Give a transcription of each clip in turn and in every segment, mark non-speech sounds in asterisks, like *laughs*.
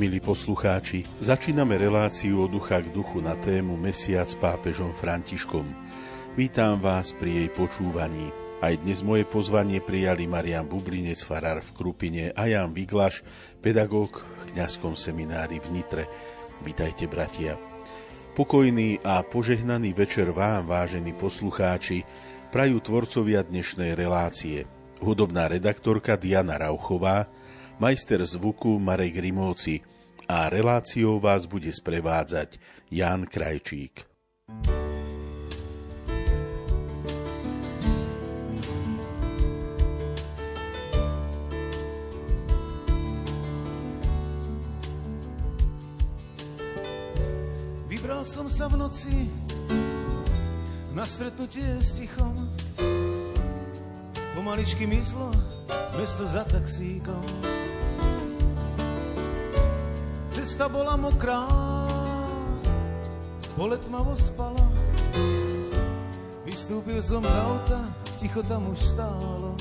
Milí poslucháči, začíname reláciu o ducha k duchu na tému Mesiac s pápežom Františkom. Vítam vás pri jej počúvaní. Aj dnes moje pozvanie prijali Marian Bublinec, farár v Krupine a Jan Viglaš, pedagóg v kňazskom seminári v Nitre. Vítajte, bratia. Pokojný a požehnaný večer vám, vážení poslucháči, prajú tvorcovia dnešnej relácie. Hudobná redaktorka Diana Rauchová, majster zvuku Marek Grimovci a reláciou vás bude sprevádzať Ján Krajčík. Vybral som sa v noci na stretnutie s tichom. Pomaličky myslo mesto za taxíkom. Cesta bola mokrá, pole tmavo spalo. Vystúpil som z auta, ticho tam už stálo.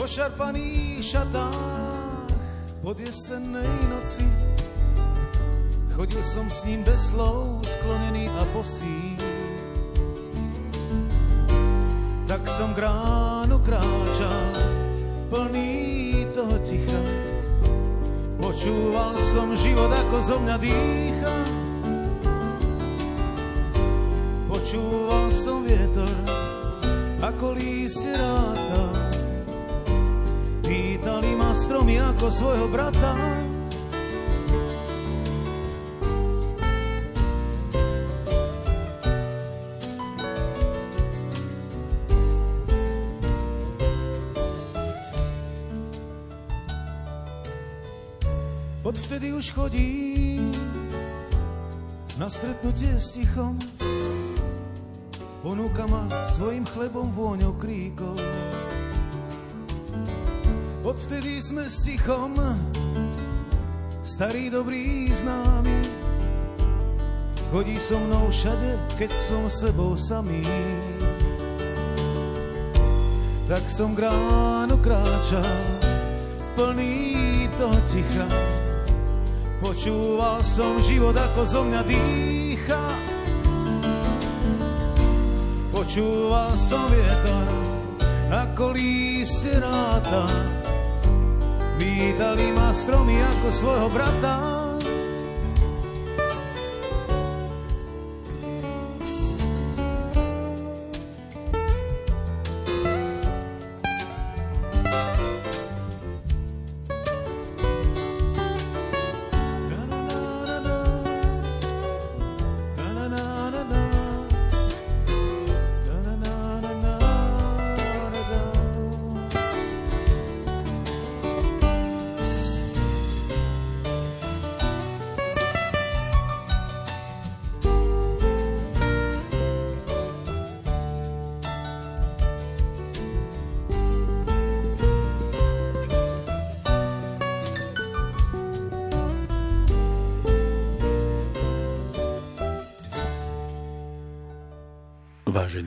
Po šarpaných šatách pod jesennej noci Chodil som s ním bez slov, sklonený a posí. Tak som k ránu kráčal, plný Počúval som život, ako zo mňa dýcha. Počúval som vietor, ako lístie ráta. Pýtali ma stromy ako svojho brata. Odvtedy už chodím na stretnutie s tichom. Ponúka ma svojim chlebom vôňou kríkov. Odvtedy sme s tichom starý dobrý známy. Chodí so mnou všade, keď som sebou samý. Tak som k ránu kráčal, plný toho ticha Počúval som život, ako zo mňa dýcha. Počúval som vietor, ako lístie ráta. Vítali ma stromy ako svojho brata.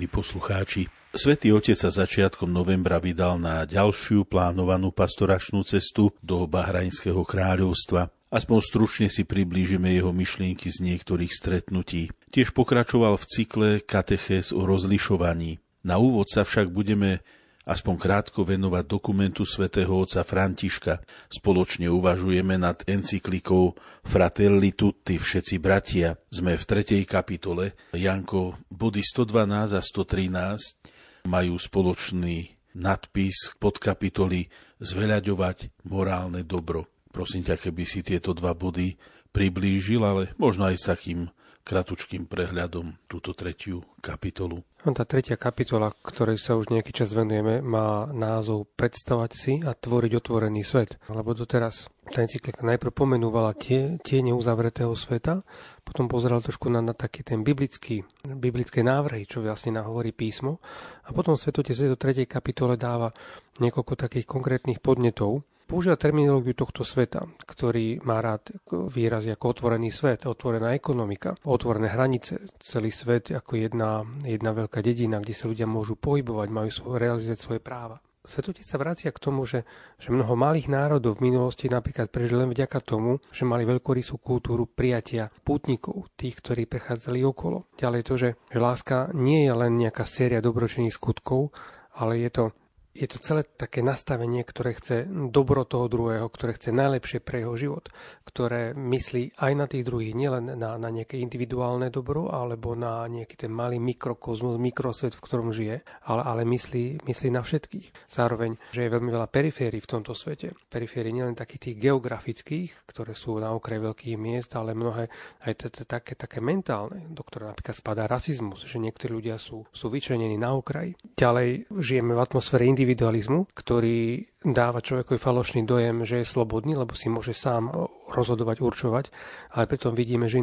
Vážení poslucháči, Svetý Otec sa začiatkom novembra vydal na ďalšiu plánovanú pastoračnú cestu do Bahrajnského kráľovstva. Aspoň stručne si priblížime jeho myšlienky z niektorých stretnutí. Tiež pokračoval v cykle Katechez o rozlišovaní. Na úvod sa však budeme aspoň krátko venovať dokumentu svätého otca Františka. Spoločne uvažujeme nad encyklikou Fratelli tutti, všetci bratia. Sme v tretej kapitole. Janko, body 112 a 113 majú spoločný nadpis pod kapitoly Zveľaďovať morálne dobro. Prosím ťa, keby si tieto dva body priblížil, ale možno aj s takým kratučkým prehľadom túto tretiu kapitolu. Tá tretia kapitola, ktorej sa už nejaký čas venujeme, má názov Predstavať si a tvoriť otvorený svet. Lebo doteraz tá encyklika najprv pomenúvala tie, tie neuzavretého sveta, potom pozeral trošku na, na taký ten biblický, biblické návrhy, čo vlastne nahovorí písmo a potom svetote do tretej kapitole dáva niekoľko takých konkrétnych podnetov, používa terminológiu tohto sveta, ktorý má rád výrazy ako otvorený svet, otvorená ekonomika, otvorené hranice, celý svet ako jedna, jedna veľká dedina, kde sa ľudia môžu pohybovať, majú svoj, realizovať svoje práva. Svetotec sa vracia k tomu, že, že mnoho malých národov v minulosti napríklad prežili len vďaka tomu, že mali veľkorysú kultúru prijatia pútnikov, tých, ktorí prechádzali okolo. Ďalej to, že, že láska nie je len nejaká séria dobročinných skutkov, ale je to je to celé také nastavenie, ktoré chce dobro toho druhého, ktoré chce najlepšie pre jeho život, ktoré myslí aj na tých druhých, nielen na, na nejaké individuálne dobro alebo na nejaký ten malý mikrokozmos, mikrosvet, v ktorom žije, ale, ale myslí, myslí na všetkých. Zároveň, že je veľmi veľa periférií v tomto svete. Periférií nielen takých tých geografických, ktoré sú na okraji veľkých miest, ale mnohé aj také, také mentálne, do ktoré napríklad spadá rasizmus, že niektorí ľudia sú, sú vyčlenení na okraji. Ďalej žijeme v atmosfére individualizmu, ktorý dáva človekovi falošný dojem, že je slobodný, lebo si môže sám rozhodovať, určovať, ale pritom vidíme, že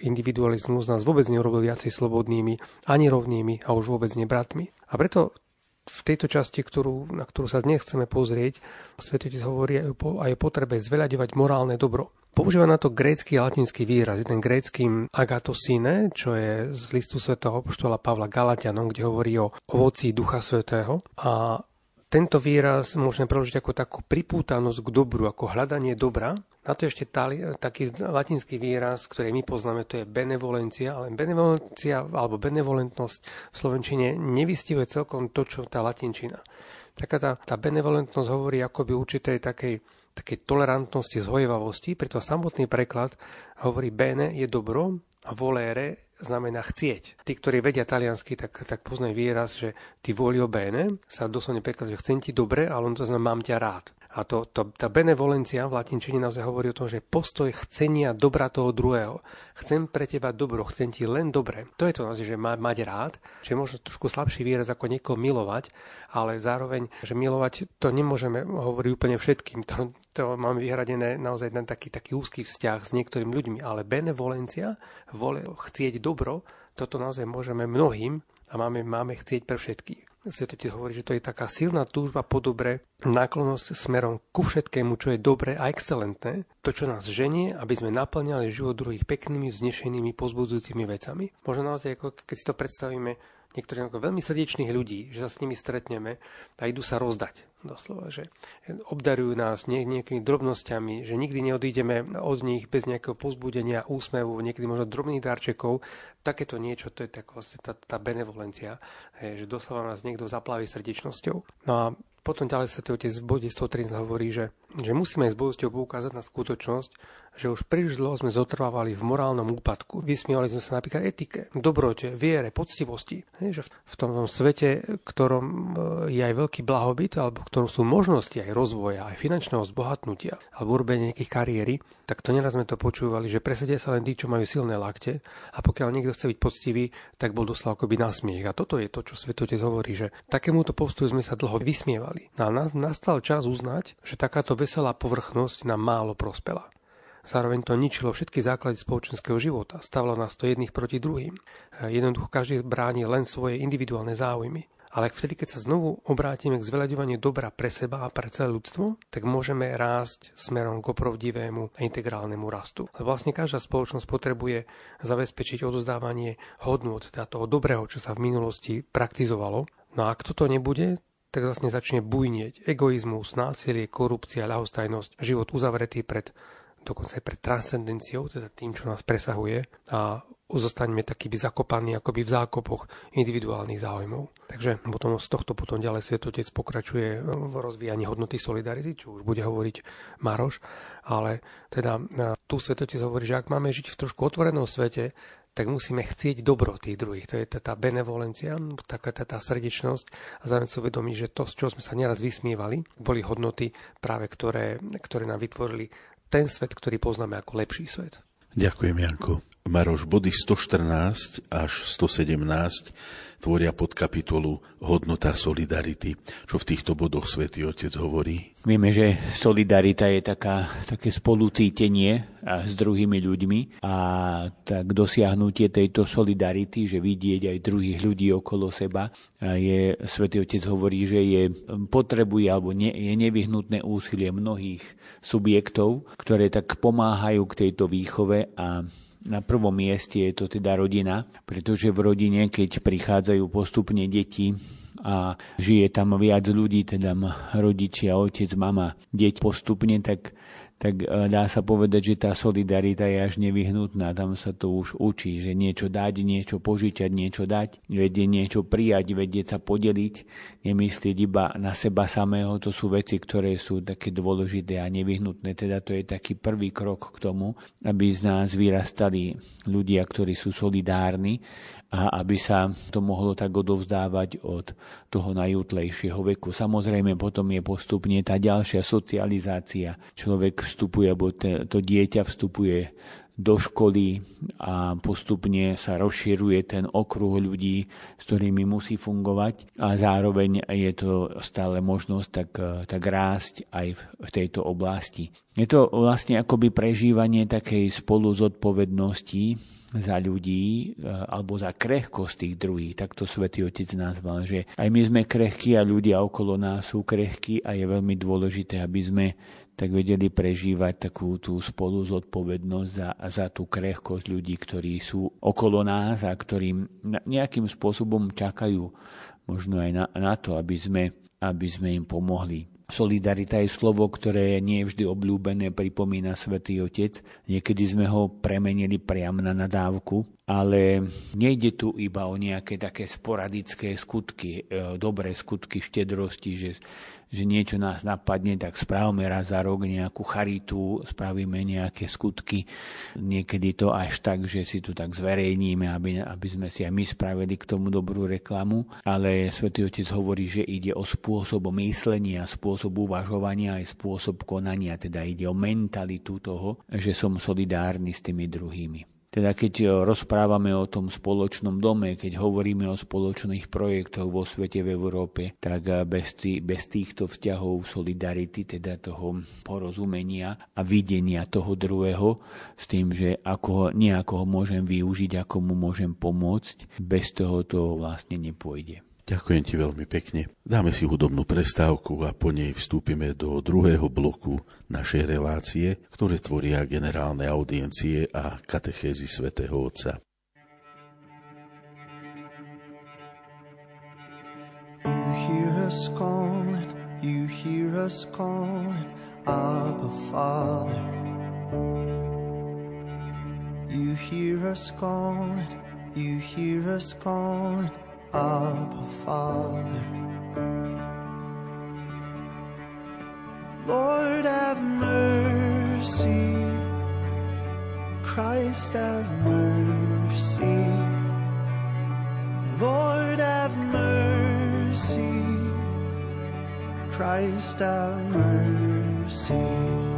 individualizmus nás vôbec neurobil viacej slobodnými, ani rovnými a už vôbec nie bratmi. A preto v tejto časti, ktorú, na ktorú sa dnes chceme pozrieť, Svetotec hovorí aj o, aj o potrebe zveľaďovať morálne dobro. Používa na to grécky a latinský výraz. Jeden gréckým agatosine, čo je z listu svätého poštola Pavla Galatianom, kde hovorí o ovocí Ducha Svetého. A tento výraz môžeme preložiť ako takú pripútanosť k dobru, ako hľadanie dobra. Na to ešte tali, taký latinský výraz, ktorý my poznáme, to je benevolencia, ale benevolencia alebo benevolentnosť v Slovenčine nevystihuje celkom to, čo tá latinčina. Taká tá, tá benevolentnosť hovorí akoby určitej takej, takej tolerantnosti, zhojevavosti, preto samotný preklad hovorí bene je dobro a volere znamená chcieť. Tí, ktorí vedia taliansky, tak, tak poznajú výraz, že ty volio bene sa doslovne prekladá, že chcem ti dobre, ale on to znamená mám ťa rád. A to, to, tá benevolencia v latinčine naozaj hovorí o tom, že postoj chcenia dobra toho druhého. Chcem pre teba dobro, chcem ti len dobre. To je to naozaj, že má, mať rád, že je možno trošku slabší výraz ako niekoho milovať, ale zároveň, že milovať to nemôžeme hovoriť úplne všetkým. To, to mám vyhradené naozaj na taký, taký úzky vzťah s niektorými ľuďmi, ale benevolencia, vole, chcieť dobro, toto naozaj môžeme mnohým a máme, máme chcieť pre všetkých. Svetotec hovorí, že to je taká silná túžba po dobre, náklonnosť smerom ku všetkému, čo je dobré a excelentné, to, čo nás ženie, aby sme naplňali život druhých peknými, vznešenými, pozbudzujúcimi vecami. Možno naozaj, ako keď si to predstavíme, niektorých ako veľmi srdečných ľudí, že sa s nimi stretneme a idú sa rozdať. Doslova, že obdarujú nás nie, nejakými drobnosťami, že nikdy neodídeme od nich bez nejakého pozbudenia, úsmevu, niekedy možno drobných darčekov. Takéto niečo, to je tak vlastne tá, tá benevolencia, že doslova nás niekto zaplaví srdečnosťou. No a potom ďalej sa Otec v bode 113 hovorí, že, že musíme s bolestou poukázať na skutočnosť, že už príliš dlho sme zotrvávali v morálnom úpadku. Vysmievali sme sa napríklad etike, dobrote, viere, poctivosti. Že v tom svete, ktorom e, je aj veľký blahobyt, alebo v ktorom sú možnosti aj rozvoja, aj finančného zbohatnutia, alebo urobenia nejakých kariéry, tak to neraz sme to počúvali, že presedia sa len tí, čo majú silné lakte a pokiaľ niekto chce byť poctivý, tak bol doslova akoby nasmiech. A toto je to, čo svetotec hovorí, že takémuto postoju sme sa dlho vysmievali. A nastal čas uznať, že takáto veselá povrchnosť nám málo prospela. Zároveň to ničilo všetky základy spoločenského života. Stavilo nás to jedných proti druhým. Jednoducho každý bráni len svoje individuálne záujmy. Ale vtedy, keď sa znovu obrátime k zveľaďovaniu dobra pre seba a pre celé ľudstvo, tak môžeme rásť smerom k opravdivému a integrálnemu rastu. Lebo vlastne každá spoločnosť potrebuje zabezpečiť odozdávanie hodnot, teda toho dobrého, čo sa v minulosti praktizovalo. No a ak toto nebude, tak vlastne začne bujnieť egoizmus, násilie, korupcia, ľahostajnosť, život uzavretý pred dokonca aj pred transcendenciou, teda tým, čo nás presahuje a zostaneme takými zakopaní akoby v zákopoch individuálnych záujmov. Takže potom z tohto potom ďalej Svetotec pokračuje v rozvíjaní hodnoty solidarity, čo už bude hovoriť Maroš, ale teda e, tu Svetotec hovorí, že ak máme žiť v trošku otvorenom svete, tak musíme chcieť dobro tých druhých. To je tá benevolencia, taká tá, tá srdečnosť a zároveň si uvedomiť, že to, z čoho sme sa neraz vysmievali, boli hodnoty práve, ktoré, ktoré nám vytvorili ten svet, ktorý poznáme ako lepší svet. Ďakujem, Janko. Maroš, body 114 až 117 tvoria pod kapitolu Hodnota solidarity. Čo v týchto bodoch Svetý Otec hovorí? Vieme, že solidarita je taká, také spolucítenie s druhými ľuďmi a tak dosiahnutie tejto solidarity, že vidieť aj druhých ľudí okolo seba, je, Svetý Otec hovorí, že je, potrebuje alebo nie, je nevyhnutné úsilie mnohých subjektov, ktoré tak pomáhajú k tejto výchove a na prvom mieste je to teda rodina, pretože v rodine, keď prichádzajú postupne deti a žije tam viac ľudí, teda rodičia, otec, mama, deť postupne, tak tak e, dá sa povedať, že tá solidarita je až nevyhnutná. Tam sa to už učí, že niečo dať, niečo požičať, niečo dať, vedieť niečo prijať, vedieť sa podeliť, nemyslieť iba na seba samého. To sú veci, ktoré sú také dôležité a nevyhnutné. Teda to je taký prvý krok k tomu, aby z nás vyrastali ľudia, ktorí sú solidárni a aby sa to mohlo tak odovzdávať od toho najútlejšieho veku. Samozrejme potom je postupne tá ďalšia socializácia. Človek vstupuje, alebo to dieťa vstupuje do školy a postupne sa rozširuje ten okruh ľudí, s ktorými musí fungovať a zároveň je to stále možnosť tak, tak rásť aj v tejto oblasti. Je to vlastne akoby prežívanie takej spolu zodpovednosti za ľudí e, alebo za krehkosť tých druhých. Tak to Svetý Otec nazval, že aj my sme krehkí a ľudia okolo nás sú krehkí a je veľmi dôležité, aby sme tak vedeli prežívať takú tú spolu zodpovednosť za, za tú krehkosť ľudí, ktorí sú okolo nás a ktorým nejakým spôsobom čakajú možno aj na, na to, aby sme, aby sme im pomohli. Solidarita je slovo, ktoré nie je vždy obľúbené, pripomína svätý Otec. Niekedy sme ho premenili priam na nadávku, ale nejde tu iba o nejaké také sporadické skutky, e, dobré skutky štedrosti, že že niečo nás napadne, tak správame raz za rok nejakú charitu, spravíme nejaké skutky. Niekedy to až tak, že si to tak zverejníme, aby, aby sme si aj my spravili k tomu dobrú reklamu. Ale Svetý Otec hovorí, že ide o spôsob myslenia, spôsob uvažovania aj spôsob konania. Teda ide o mentalitu toho, že som solidárny s tými druhými. Teda keď e, rozprávame o tom spoločnom dome, keď hovoríme o spoločných projektoch vo svete v Európe, tak e, bez, tý, bez týchto vzťahov solidarity, teda toho porozumenia a videnia toho druhého, s tým, že ako nejako ho môžem využiť, ako mu môžem pomôcť, bez toho to vlastne nepôjde. Ďakujem ti veľmi pekne. Dáme si hudobnú prestávku a po nej vstúpime do druhého bloku našej relácie, ktoré tvoria generálne audiencie a katechézy svätého Otca. You hear us calling, Abba Father. You hear us calling, you hear us calling, Abba, oh, Father. Lord, have mercy. Christ, have mercy. Lord, have mercy. Christ, have mercy.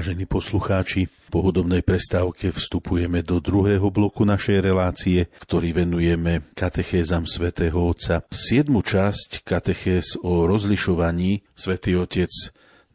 Vážení poslucháči, po hudobnej prestávke vstupujeme do druhého bloku našej relácie, ktorý venujeme katechézam svätého Otca. Siedmu časť katechéz o rozlišovaní svätý Otec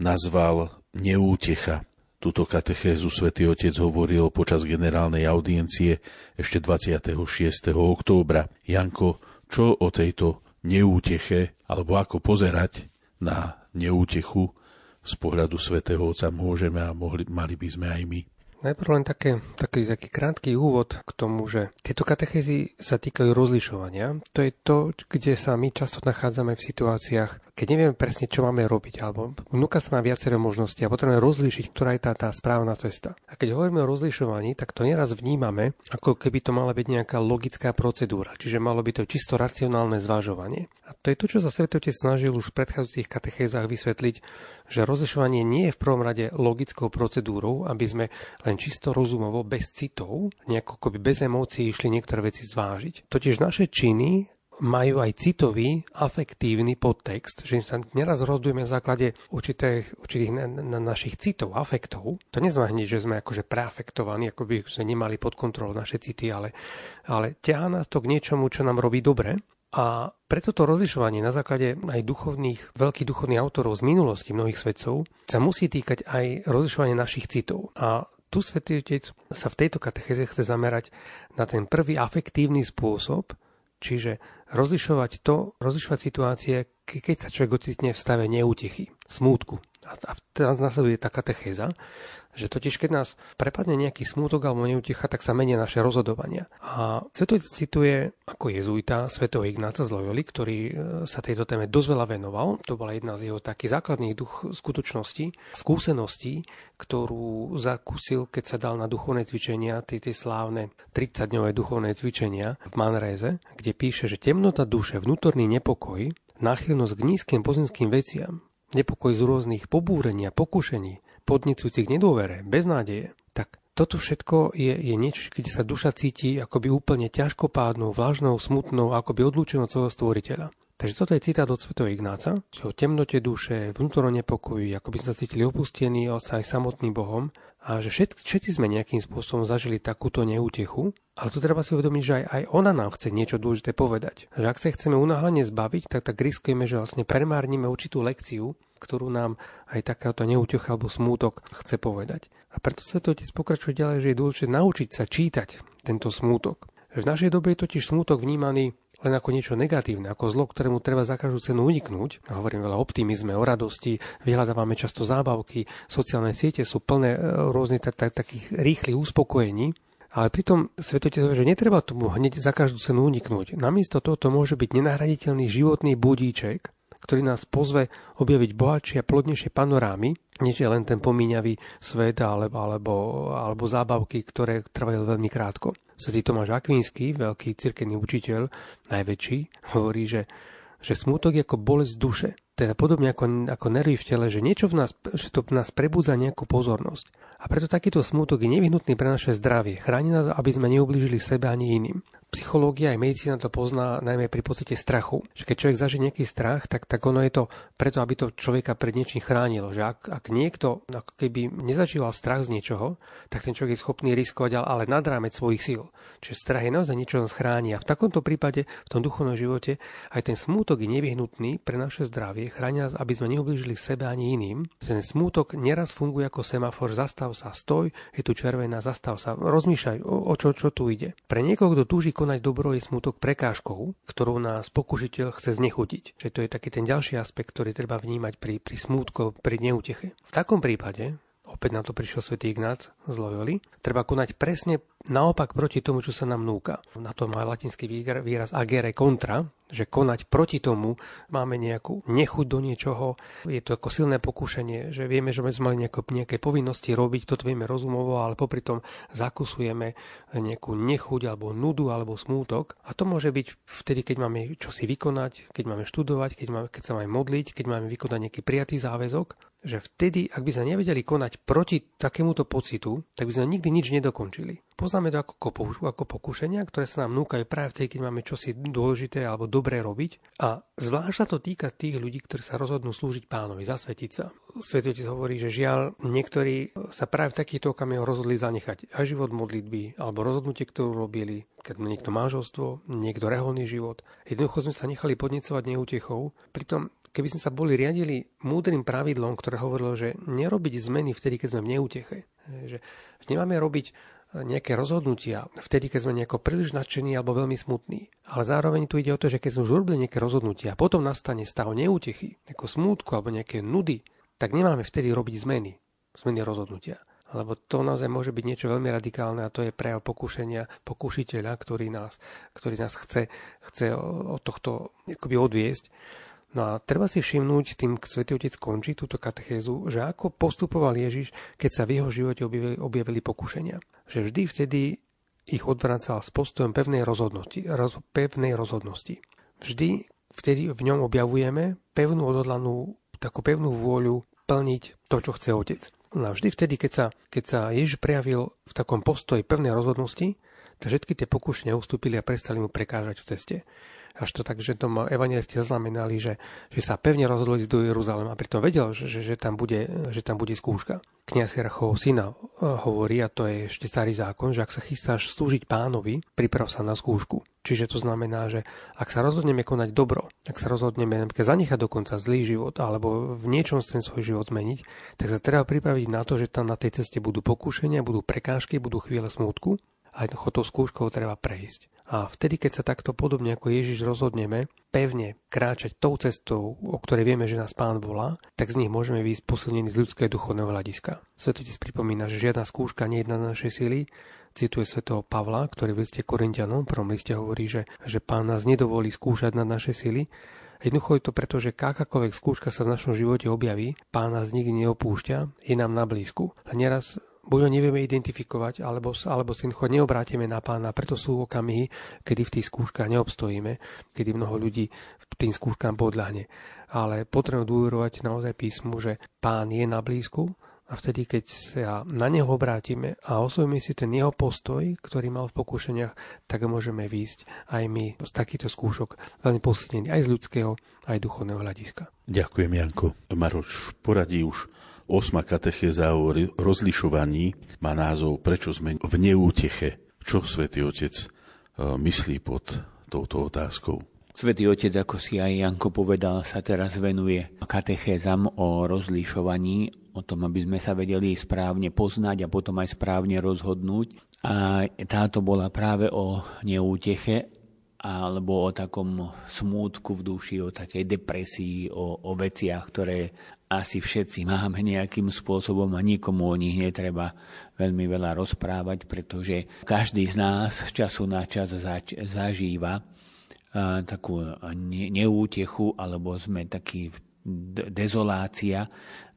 nazval Neútecha. Túto katechézu svätý Otec hovoril počas generálnej audiencie ešte 26. októbra. Janko, čo o tejto neúteche, alebo ako pozerať na neútechu z pohľadu svätého Otca môžeme a mohli, mali by sme aj my. Najprv len také, taký, taký krátky úvod k tomu, že tieto katechézy sa týkajú rozlišovania. To je to, kde sa my často nachádzame v situáciách, keď nevieme presne, čo máme robiť, alebo vnúka sa nám viaceré možnosti a potrebujeme rozlíšiť, ktorá je tá, tá správna cesta. A keď hovoríme o rozlišovaní, tak to neraz vnímame, ako keby to mala byť nejaká logická procedúra, čiže malo by to čisto racionálne zvažovanie. A to je to, čo sa Svetotec snažil už v predchádzajúcich katechézach vysvetliť, že rozlišovanie nie je v prvom rade logickou procedúrou, aby sme len čisto rozumovo, bez citov, nejako bez emócií išli niektoré veci zvážiť. Totiž naše činy majú aj citový, afektívny podtext, že sa neraz rozdujeme na základe určitých, určitých na, na našich citov, afektov. To neznamená hneď, že sme akože preafektovaní, ako by sme nemali pod kontrolou naše city, ale, ale ťahá nás to k niečomu, čo nám robí dobre. A preto to rozlišovanie na základe aj duchovných, veľkých duchovných autorov z minulosti mnohých svedcov sa musí týkať aj rozlišovanie našich citov. A tu Svetý Otec sa v tejto katechéze chce zamerať na ten prvý afektívny spôsob, čiže rozlišovať to, rozlišovať situácie, keď sa človek ocitne v stave neútechy, smútku. A, teraz nasleduje taká techéza, že totiž keď nás prepadne nejaký smútok alebo neuticha, tak sa menia naše rozhodovania. A Sveto cituje ako jezuita Sveto Ignáca z Loyoli, ktorý e, sa tejto téme dosť veľa venoval. To bola jedna z jeho takých základných duch skutočností, skúseností, ktorú zakúsil, keď sa dal na duchovné cvičenia, tie, tie slávne 30-dňové duchovné cvičenia v Manréze, kde píše, že temnota duše, vnútorný nepokoj, náchylnosť k nízkym pozemským veciam, nepokoj z rôznych pobúrení a pokušení, podnecujúci k nedôvere, beznádeje, tak toto všetko je, je niečo, keď sa duša cíti akoby úplne ťažkopádnou, vážnou, smutnou, akoby odlúčenou od svojho stvoriteľa. Takže toto je citát od svätého Ignáca, o temnote duše, vnútornom nepokoji, ako by sme sa cítili opustení sa aj samotným Bohom a že všetci, všetci sme nejakým spôsobom zažili takúto neútechu, ale tu treba si uvedomiť, že aj, aj ona nám chce niečo dôležité povedať. Že ak sa chceme unáhlene zbaviť, tak tak riskujeme, že vlastne premárnime určitú lekciu, ktorú nám aj takáto neútecha alebo smútok chce povedať. A preto sa to otec pokračuje ďalej, že je dôležité naučiť sa čítať tento smútok. V našej dobe je totiž smútok vnímaný len ako niečo negatívne, ako zlo, ktorému treba za každú cenu uniknúť. Hovorím veľa o optimizme, o radosti, vyhľadávame často zábavky, sociálne siete sú plné e, rôznych takých rýchlych uspokojení, ale pritom svetotec že netreba tomu hneď za každú cenu uniknúť. Namiesto toho to môže byť nenahraditeľný životný budíček, ktorý nás pozve objaviť bohatšie a plodnejšie panorámy, nie je len ten pomíňavý svet alebo, alebo, alebo zábavky, ktoré trvajú veľmi krátko. Svetý Tomáš Akvínsky, veľký cirkevný učiteľ, najväčší, hovorí, že, že smútok je ako bolesť duše. Teda podobne ako, ako nervy v tele, že niečo v nás, že to v nás prebudza nejakú pozornosť. A preto takýto smútok je nevyhnutný pre naše zdravie. Chráni nás, aby sme neublížili sebe ani iným psychológia aj medicína to pozná najmä pri pocite strachu. Že keď človek zažije nejaký strach, tak, tak ono je to preto, aby to človeka pred niečím chránilo. Že ak, ak niekto ako keby nezažíval strach z niečoho, tak ten človek je schopný riskovať, ale nad rámec svojich síl. Čiže strach je naozaj niečo, nás chráni. A v takomto prípade, v tom duchovnom živote, aj ten smútok je nevyhnutný pre naše zdravie, chráni nás, aby sme neublížili sebe ani iným. Ten smútok neraz funguje ako semafor, zastav sa, stoj, je tu červená, zastav sa, rozmýšľaj, o, o čo, čo tu ide. Pre niekoho, kto túži konať dobro je smutok prekážkou, ktorou nás pokušiteľ chce znechutiť. Čiže to je taký ten ďalší aspekt, ktorý treba vnímať pri, pri smútku, pri neuteche. V takom prípade opäť na to prišiel svätý Ignác z Loyoli, treba konať presne naopak proti tomu, čo sa nám núka. Na to má latinský výraz agere contra, že konať proti tomu máme nejakú nechuť do niečoho. Je to ako silné pokušenie, že vieme, že sme mali nejaké, nejaké povinnosti robiť, toto vieme rozumovo, ale popri tom zakusujeme nejakú nechuť alebo nudu alebo smútok. A to môže byť vtedy, keď máme čosi vykonať, keď máme študovať, keď, máme, keď sa máme modliť, keď máme vykonať nejaký prijatý záväzok že vtedy, ak by sme nevedeli konať proti takémuto pocitu, tak by sme nikdy nič nedokončili. Poznáme to ako, ako pokušenia, ktoré sa nám núkajú práve vtedy, keď máme čosi dôležité alebo dobré robiť. A zvlášť sa to týka tých ľudí, ktorí sa rozhodnú slúžiť pánovi, zasvetiť sa. Svetotec hovorí, že žiaľ, niektorí sa práve v takýchto okamihoch rozhodli zanechať aj život modlitby, alebo rozhodnutie, ktorú robili, keď niekto manželstvo, niekto reholný život. Jednoducho sme sa nechali podnecovať neútechou. Pritom keby sme sa boli riadili múdrym pravidlom, ktoré hovorilo, že nerobiť zmeny vtedy, keď sme v neúteche. Že nemáme robiť nejaké rozhodnutia vtedy, keď sme nejako príliš nadšení alebo veľmi smutní. Ale zároveň tu ide o to, že keď sme už urobili nejaké rozhodnutia a potom nastane stav neútechy, ako smútku alebo nejaké nudy, tak nemáme vtedy robiť zmeny, zmeny rozhodnutia. lebo to naozaj môže byť niečo veľmi radikálne a to je prejav pokušenia pokušiteľa, ktorý nás, ktorý nás chce, chce od tohto akoby odviesť. No a treba si všimnúť, tým Svetý Otec končí túto katechézu, že ako postupoval Ježiš, keď sa v jeho živote objavili, objavili pokušenia. Že vždy vtedy ich odvracal s postojom pevnej rozhodnosti, roz, pevnej rozhodnosti. Vždy vtedy v ňom objavujeme pevnú odhodlanú, takú pevnú vôľu plniť to, čo chce Otec. No vždy vtedy, keď sa, keď sa Ježiš prejavil v takom postoji pevnej rozhodnosti, tak všetky tie pokušenia ustúpili a prestali mu prekážať v ceste až to tak, že to evangelisti zaznamenali, že, že sa pevne rozhodol ísť do Jeruzalema. Pritom vedel, že, že, tam bude, že tam bude skúška. Kniaz Jerachov syna e, hovorí, a to je ešte starý zákon, že ak sa chystáš slúžiť pánovi, priprav sa na skúšku. Čiže to znamená, že ak sa rozhodneme konať dobro, ak sa rozhodneme zanechať dokonca zlý život alebo v niečom ten svoj život zmeniť, tak sa treba pripraviť na to, že tam na tej ceste budú pokúšenia, budú prekážky, budú chvíle smútku a jednoducho tou skúškou treba prejsť. A vtedy, keď sa takto podobne ako Ježiš rozhodneme pevne kráčať tou cestou, o ktorej vieme, že nás Pán volá, tak z nich môžeme výjsť posilnení z ľudského duchovného hľadiska. Svetotis pripomína, že žiadna skúška nie je na našej sily, cituje svätého Pavla, ktorý v liste Korintianom, v prvom liste hovorí, že, že pán nás nedovolí skúšať na naše sily. Jednoducho je to preto, že akákoľvek skúška sa v našom živote objaví, pán nás nikdy neopúšťa, je nám na blízku. A neraz buď ho nevieme identifikovať, alebo, alebo ho neobrátime na pána. Preto sú okamihy, kedy v tých skúškach neobstojíme, kedy mnoho ľudí tým skúškam podľahne. Ale potrebujeme dôverovať naozaj písmu, že pán je na blízku a vtedy, keď sa na neho obrátime a osvojíme si ten jeho postoj, ktorý mal v pokúšeniach, tak môžeme výjsť aj my z takýchto skúšok veľmi posilnení aj z ľudského, aj duchovného hľadiska. Ďakujem, Janko. Maroš, poradí už Osma katechéza o rozlišovaní má názov Prečo sme v neúteche. Čo svätý Otec e, myslí pod touto otázkou? Svetý Otec, ako si aj Janko povedal, sa teraz venuje katechézam o rozlišovaní, o tom, aby sme sa vedeli správne poznať a potom aj správne rozhodnúť. A táto bola práve o neúteche alebo o takom smútku v duši, o takej depresii, o, o veciach, ktoré asi všetci máme nejakým spôsobom a nikomu o nich netreba veľmi veľa rozprávať, pretože každý z nás z času na čas zač- zažíva a, takú ne- neútechu alebo sme taký dezolácia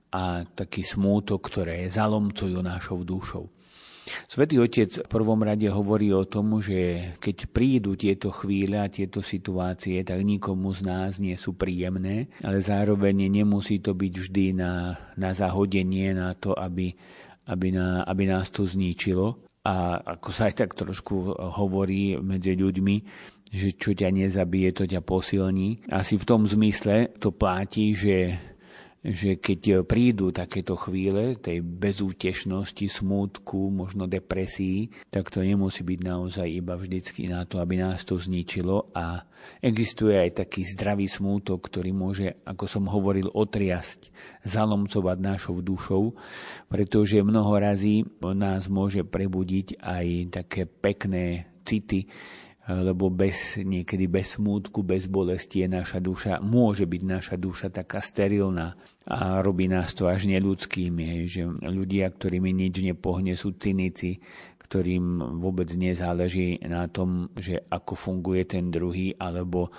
a taký smútok, ktoré zalomcujú našou dušou. Svetý Otec v prvom rade hovorí o tom, že keď prídu tieto chvíle a tieto situácie, tak nikomu z nás nie sú príjemné, ale zároveň nemusí to byť vždy na, na zahodenie, na to, aby, aby, na, aby nás to zničilo. A ako sa aj tak trošku hovorí medzi ľuďmi, že čo ťa nezabije, to ťa posilní. Asi v tom zmysle to platí, že že keď e, prídu takéto chvíle tej bezútešnosti, smútku, možno depresii, tak to nemusí byť naozaj iba vždycky na to, aby nás to zničilo. A existuje aj taký zdravý smútok, ktorý môže, ako som hovoril, otriasť, zalomcovať našou dušou, pretože mnoho razy nás môže prebudiť aj také pekné city, lebo bez, niekedy bez smútku, bez bolesti je naša duša, môže byť naša duša taká sterilná a robí nás to až neludskými, že ľudia, ktorými nič nepohne, sú cynici, ktorým vôbec nezáleží na tom, že ako funguje ten druhý, alebo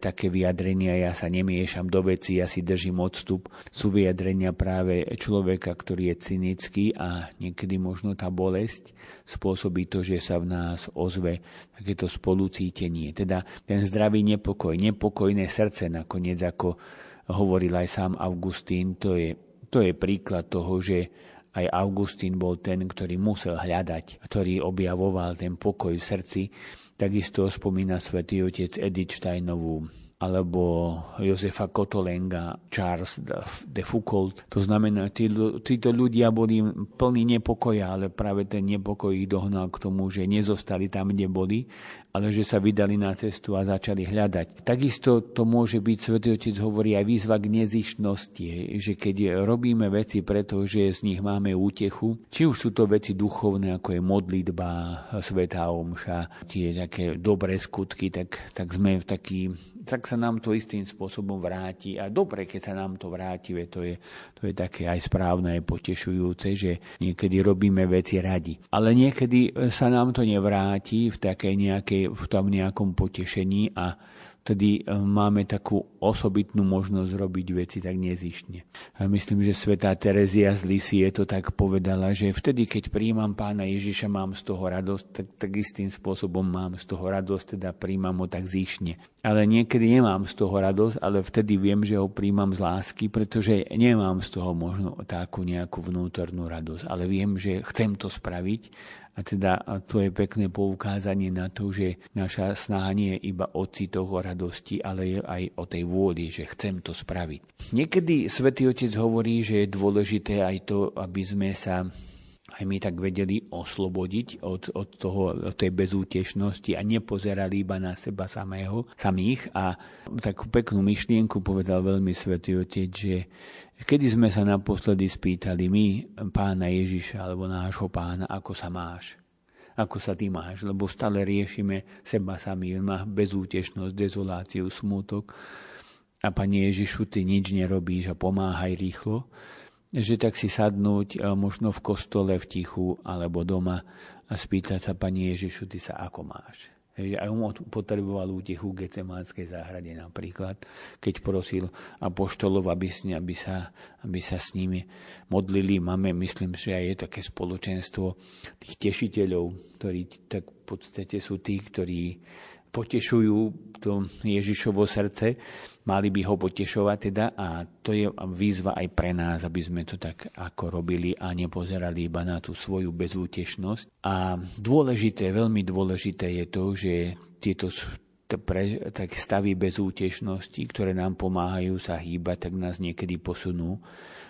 také vyjadrenia, ja sa nemiešam do veci, ja si držím odstup, sú vyjadrenia práve človeka, ktorý je cynický a niekedy možno tá bolesť spôsobí to, že sa v nás ozve takéto spolucítenie. Teda ten zdravý nepokoj, nepokojné srdce nakoniec, ako hovoril aj sám Augustín, to je, to je príklad toho, že aj Augustín bol ten, ktorý musel hľadať, ktorý objavoval ten pokoj v srdci, Takisto spomína svätý otec Edith Steinovú alebo Josefa Kotolenga, Charles de Foucault. To znamená, tí, títo ľudia boli plní nepokoja, ale práve ten nepokoj ich dohnal k tomu, že nezostali tam, kde boli, ale že sa vydali na cestu a začali hľadať. Takisto to môže byť, Svetý Otec hovorí aj výzva k nezištnosti, že keď robíme veci preto, že z nich máme útechu, či už sú to veci duchovné, ako je modlitba, svetá omša, tie také dobré skutky, tak, tak sme v taký tak sa nám to istým spôsobom vráti. A dobre, keď sa nám to vráti, to je, to je také aj správne, aj potešujúce, že niekedy robíme veci radi. Ale niekedy sa nám to nevráti v, takej nejakej, v tom nejakom potešení a vtedy e, máme takú osobitnú možnosť robiť veci tak nezištne. Myslím, že svetá Terezia z Lisy je to tak povedala, že vtedy, keď príjmam pána Ježiša, mám z toho radosť, tak, tak istým spôsobom mám z toho radosť, teda príjmam ho tak zišne. Ale niekedy nemám z toho radosť, ale vtedy viem, že ho príjmam z lásky, pretože nemám z toho možno takú nejakú vnútornú radosť, ale viem, že chcem to spraviť a teda a to je pekné poukázanie na to, že naša snaha nie je iba o citoch, o radosti, ale je aj o tej vôli, že chcem to spraviť. Niekedy svätý Otec hovorí, že je dôležité aj to, aby sme sa aj my tak vedeli oslobodiť od, od, toho, od tej bezútešnosti a nepozerali iba na seba samého, samých. A takú peknú myšlienku povedal veľmi svätý Otec, že Kedy sme sa naposledy spýtali my pána Ježiša alebo nášho pána, ako sa máš? Ako sa ty máš? Lebo stále riešime seba sami. On má bezútešnosť, dezoláciu, smutok. A pani Ježišu, ty nič nerobíš a pomáhaj rýchlo. Že tak si sadnúť možno v kostole v tichu alebo doma a spýtať sa pani Ježišu, ty sa ako máš? Že aj on potreboval útechu v Gecemánskej záhrade napríklad, keď prosil apoštolov, aby, aby, sa, aby sa s nimi modlili. Máme, myslím, že aj je také spoločenstvo tých tešiteľov, ktorí tak v podstate sú tí, ktorí potešujú to Ježišovo srdce, mali by ho potešovať teda a to je výzva aj pre nás, aby sme to tak ako robili a nepozerali iba na tú svoju bezútešnosť. A dôležité, veľmi dôležité je to, že tieto pre, tak stavy bezútešnosti, ktoré nám pomáhajú sa hýbať, tak nás niekedy posunú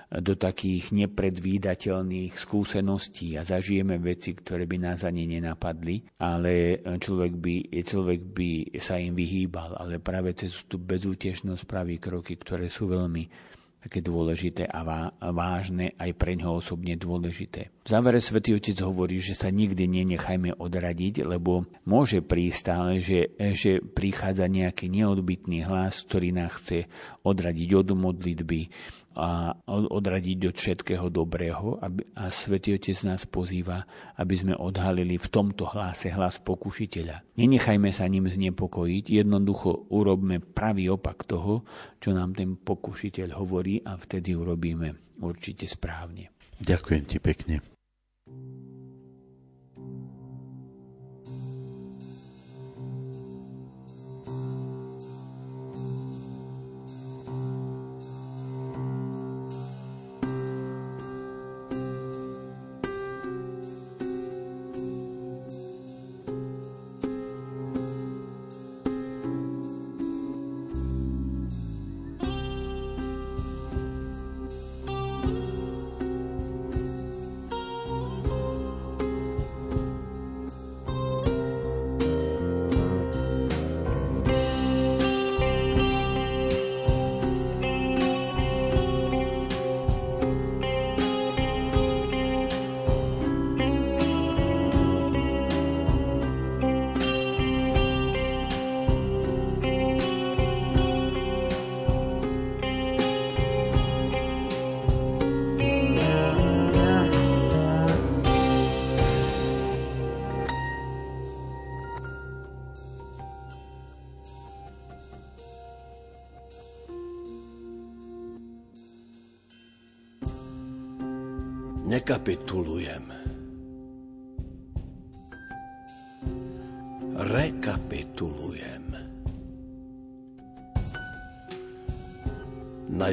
do takých nepredvídateľných skúseností a zažijeme veci, ktoré by nás ani nenapadli, ale človek by, človek by sa im vyhýbal, ale práve cez tú bezútešnosť praví kroky, ktoré sú veľmi také dôležité a vážne, aj pre ňoho osobne dôležité. V závere svätý Otec hovorí, že sa nikdy nenechajme odradiť, lebo môže prísť stále, že, že prichádza nejaký neodbitný hlas, ktorý nás chce odradiť od modlitby, a odradiť od všetkého dobrého a Svetý Otec nás pozýva, aby sme odhalili v tomto hlase hlas pokušiteľa. Nenechajme sa ním znepokojiť, jednoducho urobme pravý opak toho, čo nám ten pokušiteľ hovorí a vtedy urobíme určite správne. Ďakujem ti pekne.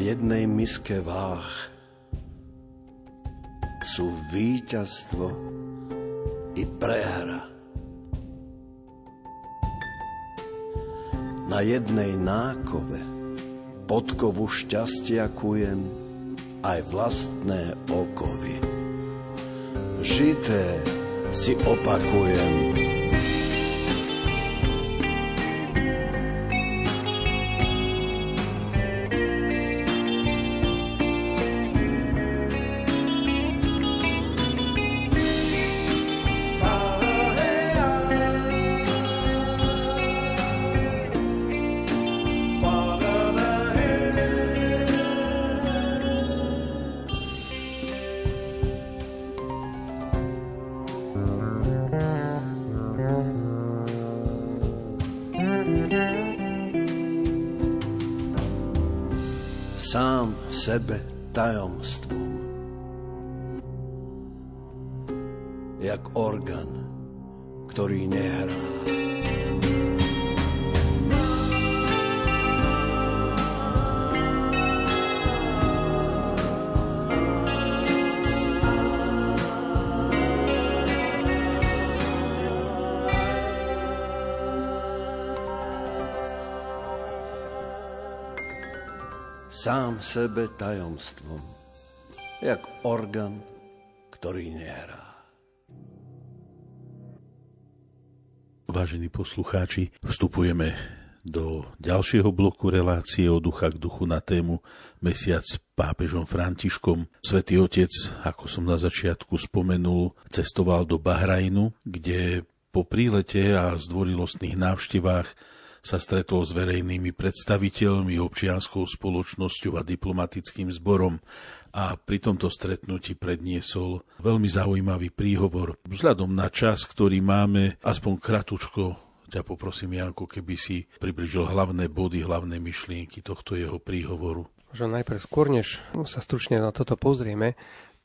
Jednej miske váh sú víťazstvo i prehra. Na jednej nákove podkovu šťastia kujem aj vlastné okovy žité si opakujem. Sám sebe tajomstvom. Jak organ, ktorý nehrá. Sám sebe tajomstvom, jak organ, ktorý nehrá. Vážení poslucháči, vstupujeme do ďalšieho bloku relácie od ducha k duchu na tému Mesiac pápežom Františkom. Svetý otec, ako som na začiatku spomenul, cestoval do Bahrajnu, kde po prílete a zdvorilostných návštevách sa stretol s verejnými predstaviteľmi, občianskou spoločnosťou a diplomatickým zborom a pri tomto stretnutí predniesol veľmi zaujímavý príhovor. Vzhľadom na čas, ktorý máme, aspoň kratučko ťa poprosím, Janko, keby si približil hlavné body, hlavné myšlienky tohto jeho príhovoru. Že najprv skôr, než sa stručne na toto pozrieme,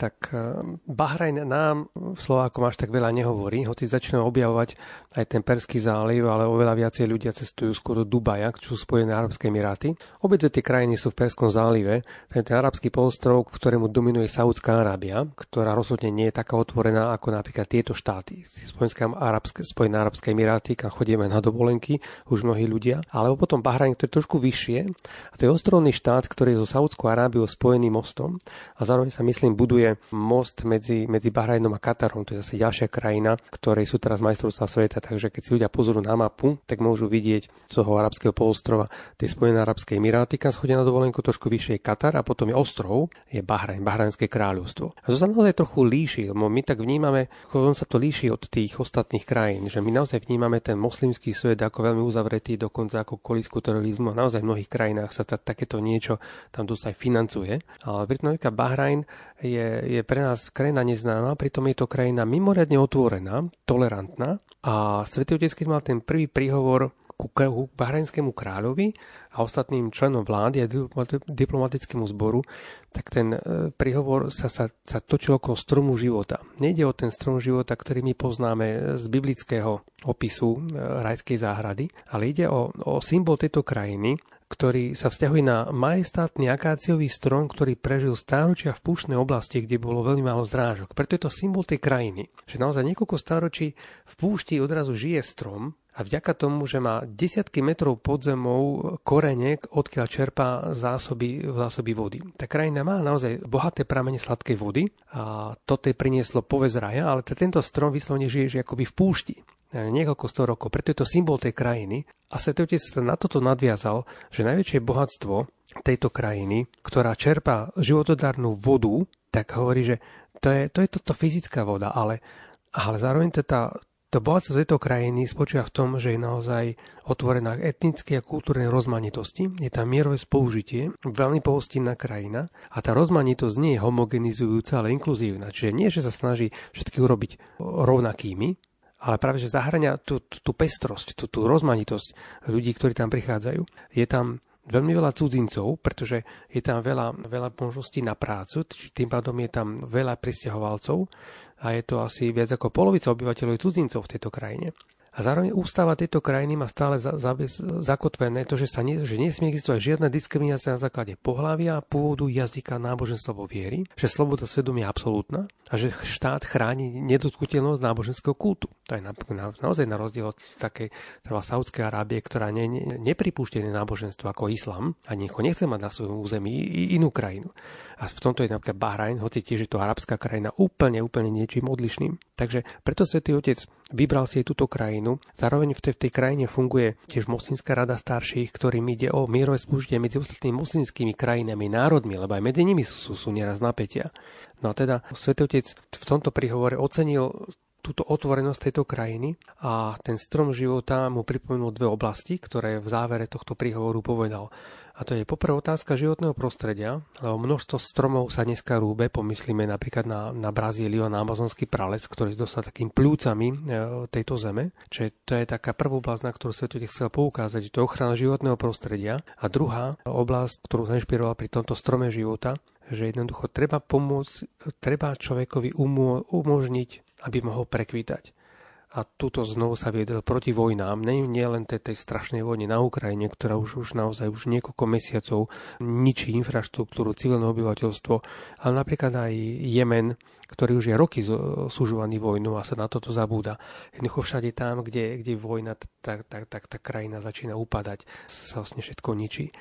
tak eh, Bahrajn nám Slovákom až tak veľa nehovorí, hoci začínajú objavovať aj ten Perský záliv, ale oveľa viacej ľudia cestujú skôr do Dubaja, čo sú Spojené Arabské Emiráty. Obe tie krajiny sú v Perskom zálive, ten, ten arabský polostrov, ktorému dominuje Saudská Arábia, ktorá rozhodne nie je taká otvorená ako napríklad tieto štáty, Spojené Arabské, Spojené Arabské Emiráty, kam chodíme na dovolenky, už mnohí ľudia, alebo potom Bahrajn, ktorý je trošku vyššie, a to je ostrovný štát, ktorý je so Saudskou Arábiou spojený mostom a zároveň sa myslím buduje most medzi, medzi Bahrajnom a Katarom, to je zase ďalšia krajina, ktorej sú teraz majstrovstvá sveta, takže keď si ľudia pozorú na mapu, tak môžu vidieť z toho arabského polostrova tie Spojené arabské emiráty, kam schodia na dovolenku trošku vyššie je Katar a potom je ostrov, je Bahrajn, Bahrajnské kráľovstvo. A to sa naozaj trochu líši, lebo my tak vnímame, on sa to líši od tých ostatných krajín, že my naozaj vnímame ten moslimský svet ako veľmi uzavretý, dokonca ako kolisku terorizmu a naozaj v mnohých krajinách sa takéto niečo tam dosť aj financuje. Ale Británia Bahrajn je, je pre nás krajina neznáma, pritom je to krajina mimoriadne otvorená, tolerantná a Svetý Otec, keď mal ten prvý príhovor ku bahrajnskému kráľovi a ostatným členom vlády a diplomatickému zboru, tak ten e, príhovor sa, sa, sa točil okolo stromu života. Nejde o ten strom života, ktorý my poznáme z biblického opisu e, rajskej záhrady, ale ide o, o symbol tejto krajiny, ktorý sa vzťahuje na majestátny akáciový strom, ktorý prežil stáročia v púšnej oblasti, kde bolo veľmi málo zrážok. Preto je to symbol tej krajiny, že naozaj niekoľko stáročí v púšti odrazu žije strom a vďaka tomu, že má desiatky metrov pod zemou korenek, odkiaľ čerpá zásoby, zásoby vody. Tá krajina má naozaj bohaté pramene sladkej vody a toto je prinieslo povez raja, ale tento strom vyslovene žije že akoby v púšti niekoľko sto rokov. Preto je to symbol tej krajiny. A Svetý Otec sa na toto nadviazal, že najväčšie bohatstvo tejto krajiny, ktorá čerpá životodárnu vodu, tak hovorí, že to je, to je toto fyzická voda, ale, ale zároveň to, to bohatstvo tejto krajiny spočíva v tom, že je naozaj otvorená k etnickej a kultúrnej rozmanitosti, je tam mierové spolužitie, veľmi pohostinná krajina a tá rozmanitosť nie je homogenizujúca, ale inkluzívna. Čiže nie, že sa snaží všetky urobiť rovnakými, ale práve, že zahrania tú, tú, tú pestrosť, tú, tú rozmanitosť ľudí, ktorí tam prichádzajú. Je tam veľmi veľa cudzincov, pretože je tam veľa, veľa možností na prácu, tým pádom je tam veľa pristahovalcov a je to asi viac ako polovica obyvateľov cudzincov v tejto krajine. A zároveň ústava tejto krajiny má stále za, za, zakotvené to, že, sa nie, že nesmie existovať žiadna diskriminácia na základe pohľavia, pôvodu, jazyka, náboženstva vo viery, že sloboda svedomia je absolútna a že štát chráni nedotknutelnosť náboženského kultu. To je na, na, naozaj na rozdiel od takej trvá Saudskej Arábie, ktorá ne, ne, nepripúšťa náboženstvo ako islam a nechce mať na svojom území inú krajinu. A v tomto je napríklad Bahrajn, hoci tiež je to arabská krajina, úplne, úplne niečím odlišným. Takže preto Svetý Otec vybral si aj túto krajinu. Zároveň v tej, v tej krajine funguje tiež Moslimská rada starších, ktorým ide o mierové spúžitie medzi ostatnými moslimskými krajinami, národmi, lebo aj medzi nimi sú, sú, sú nieraz napätia. No a teda Svetý Otec v tomto príhovore ocenil túto otvorenosť tejto krajiny a ten strom života mu pripomenul dve oblasti, ktoré v závere tohto príhovoru povedal. A to je poprvé otázka životného prostredia, lebo množstvo stromov sa dneska rúbe, pomyslíme napríklad na, na Brazíliu a na amazonský prales, ktorý dostal takým plúcami e, tejto zeme. Čiže to je taká prvá oblasť, na ktorú svetu chcel poukázať, to je ochrana životného prostredia. A druhá oblasť, ktorú sa inšpiroval pri tomto strome života, že jednoducho treba pomôcť, treba človekovi umo- umožniť, aby mohol prekvítať a tuto znovu sa viedel proti vojnám, nie, nie len tej, tej strašnej vojne na Ukrajine, ktorá už, už naozaj už niekoľko mesiacov ničí infraštruktúru, civilné obyvateľstvo, ale napríklad aj Jemen, ktorý už je roky súžovaný vojnu a sa na toto zabúda. Jednoducho všade tam, kde, kde vojna, tak, tak, tak tá krajina začína upadať, sa vlastne všetko ničí.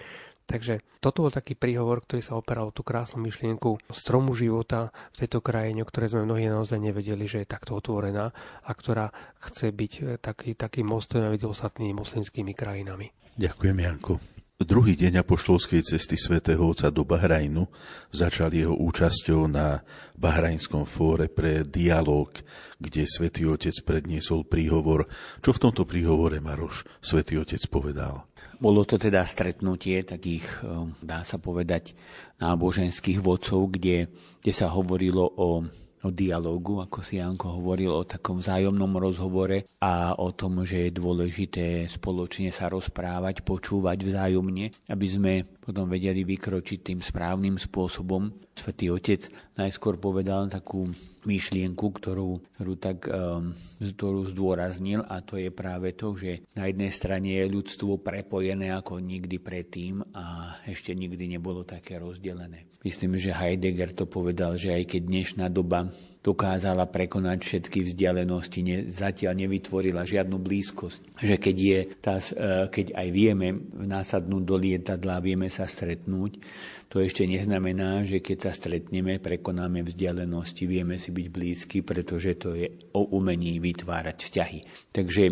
Takže toto bol taký príhovor, ktorý sa operal tú krásnu myšlienku stromu života v tejto krajine, o ktorej sme mnohí naozaj nevedeli, že je takto otvorená a ktorá chce byť eh, taký, taký mostom medzi ostatnými moslimskými krajinami. Ďakujem, Janko. Druhý deň apoštolskej cesty svätého Otca do Bahrajnu začal jeho účasťou na Bahrajnskom fóre pre dialog, kde svätý Otec predniesol príhovor. Čo v tomto príhovore Maroš svätý Otec povedal? Bolo to teda stretnutie takých, eh, dá sa povedať, náboženských vodcov, kde, kde sa hovorilo o o dialogu, ako si Janko hovoril, o takom vzájomnom rozhovore a o tom, že je dôležité spoločne sa rozprávať, počúvať vzájomne, aby sme potom vedeli vykročiť tým správnym spôsobom. Svetý Otec najskôr povedal takú myšlienku, ktorú, ktorú, tak, um, ktorú zdôraznil a to je práve to, že na jednej strane je ľudstvo prepojené ako nikdy predtým a ešte nikdy nebolo také rozdelené. Myslím, že Heidegger to povedal, že aj keď dnešná doba dokázala prekonať všetky vzdialenosti, ne, zatiaľ nevytvorila žiadnu blízkosť. Že keď, je tá, e, keď aj vieme násadnúť do lietadla, vieme sa stretnúť, to ešte neznamená, že keď sa stretneme, prekonáme vzdialenosti, vieme si byť blízky, pretože to je o umení vytvárať vzťahy. Takže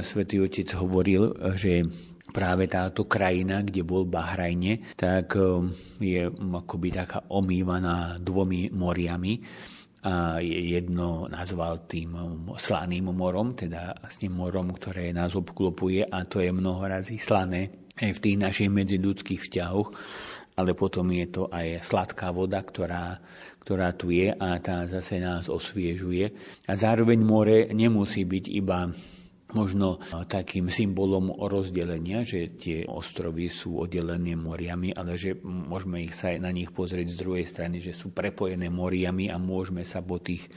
svätý Otec hovoril, že práve táto krajina, kde bol Bahrajne, tak je akoby taká omývaná dvomi moriami jedno nazval tým slaným morom, teda tým morom, ktoré nás obklopuje a to je mnoho razy slané aj v tých našich medziludských vzťahoch, ale potom je to aj sladká voda, ktorá, ktorá tu je a tá zase nás osviežuje. A zároveň more nemusí byť iba možno takým symbolom rozdelenia, že tie ostrovy sú oddelené moriami, ale že môžeme ich sa na nich pozrieť z druhej strany, že sú prepojené moriami a môžeme sa po tých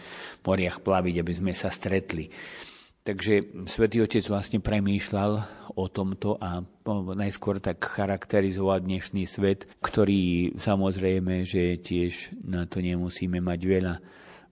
moriach plaviť, aby sme sa stretli. Takže svätý Otec vlastne premýšľal o tomto a najskôr tak charakterizoval dnešný svet, ktorý samozrejme, že tiež na to nemusíme mať veľa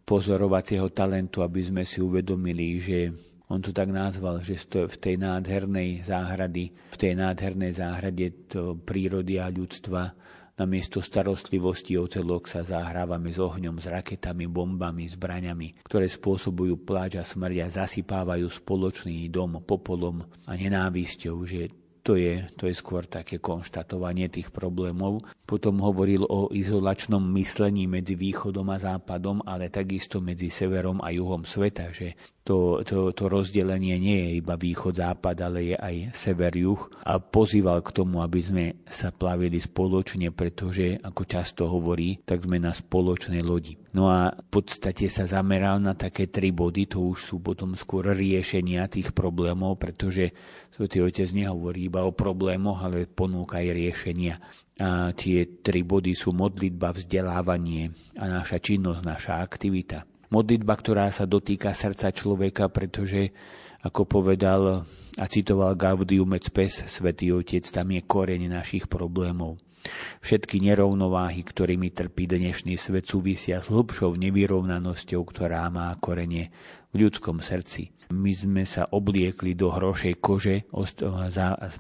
pozorovacieho talentu, aby sme si uvedomili, že on to tak nazval, že v tej nádhernej záhrady, v tej nádhernej záhrade to prírody a ľudstva namiesto starostlivosti o celok sa zahrávame s ohňom, s raketami, bombami, zbraňami, ktoré spôsobujú pláč a smrť a zasypávajú spoločný dom popolom a nenávisťou, že to je, to je skôr také konštatovanie tých problémov. Potom hovoril o izolačnom myslení medzi východom a západom, ale takisto medzi severom a juhom sveta, že to, to, to rozdelenie nie je iba východ-západ, ale je aj sever-juh a pozýval k tomu, aby sme sa plavili spoločne, pretože, ako často hovorí, tak sme na spoločnej lodi. No a v podstate sa zameral na také tri body, to už sú potom skôr riešenia tých problémov, pretože Svetý Otec nehovorí iba o problémoch, ale ponúka aj riešenia. A tie tri body sú modlitba, vzdelávanie a naša činnosť, naša aktivita. Modlitba, ktorá sa dotýka srdca človeka, pretože, ako povedal a citoval Gaudium et Spes, Svetý Otec, tam je koreň našich problémov. Všetky nerovnováhy, ktorými trpí dnešný svet, súvisia s hlbšou nevyrovnanosťou, ktorá má korene v ľudskom srdci. My sme sa obliekli do hrošej kože,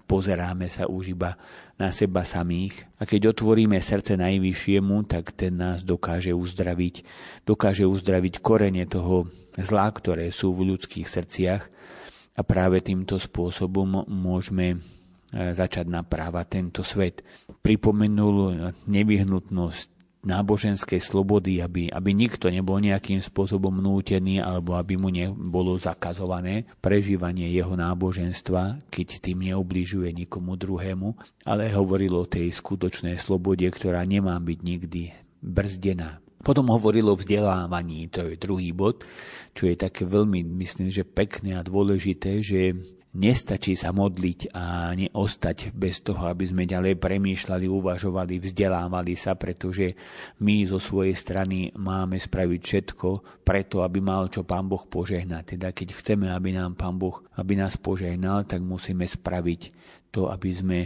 pozeráme sa už iba na seba samých. A keď otvoríme srdce najvyššiemu, tak ten nás dokáže uzdraviť. Dokáže uzdraviť korene toho zla, ktoré sú v ľudských srdciach. A práve týmto spôsobom môžeme e, začať naprávať tento svet. Pripomenul nevyhnutnosť náboženskej slobody, aby, aby nikto nebol nejakým spôsobom nútený alebo aby mu nebolo zakazované prežívanie jeho náboženstva, keď tým neubližuje nikomu druhému, ale hovorilo o tej skutočnej slobode, ktorá nemá byť nikdy brzdená. Potom hovorilo o vzdelávaní, to je druhý bod, čo je také veľmi, myslím, že pekné a dôležité, že Nestačí sa modliť a neostať bez toho, aby sme ďalej premýšľali, uvažovali, vzdelávali sa, pretože my zo svojej strany máme spraviť všetko preto, aby mal čo Pán Boh požehnať. Teda keď chceme, aby nám Pán Boh, aby nás požehnal, tak musíme spraviť to, aby sme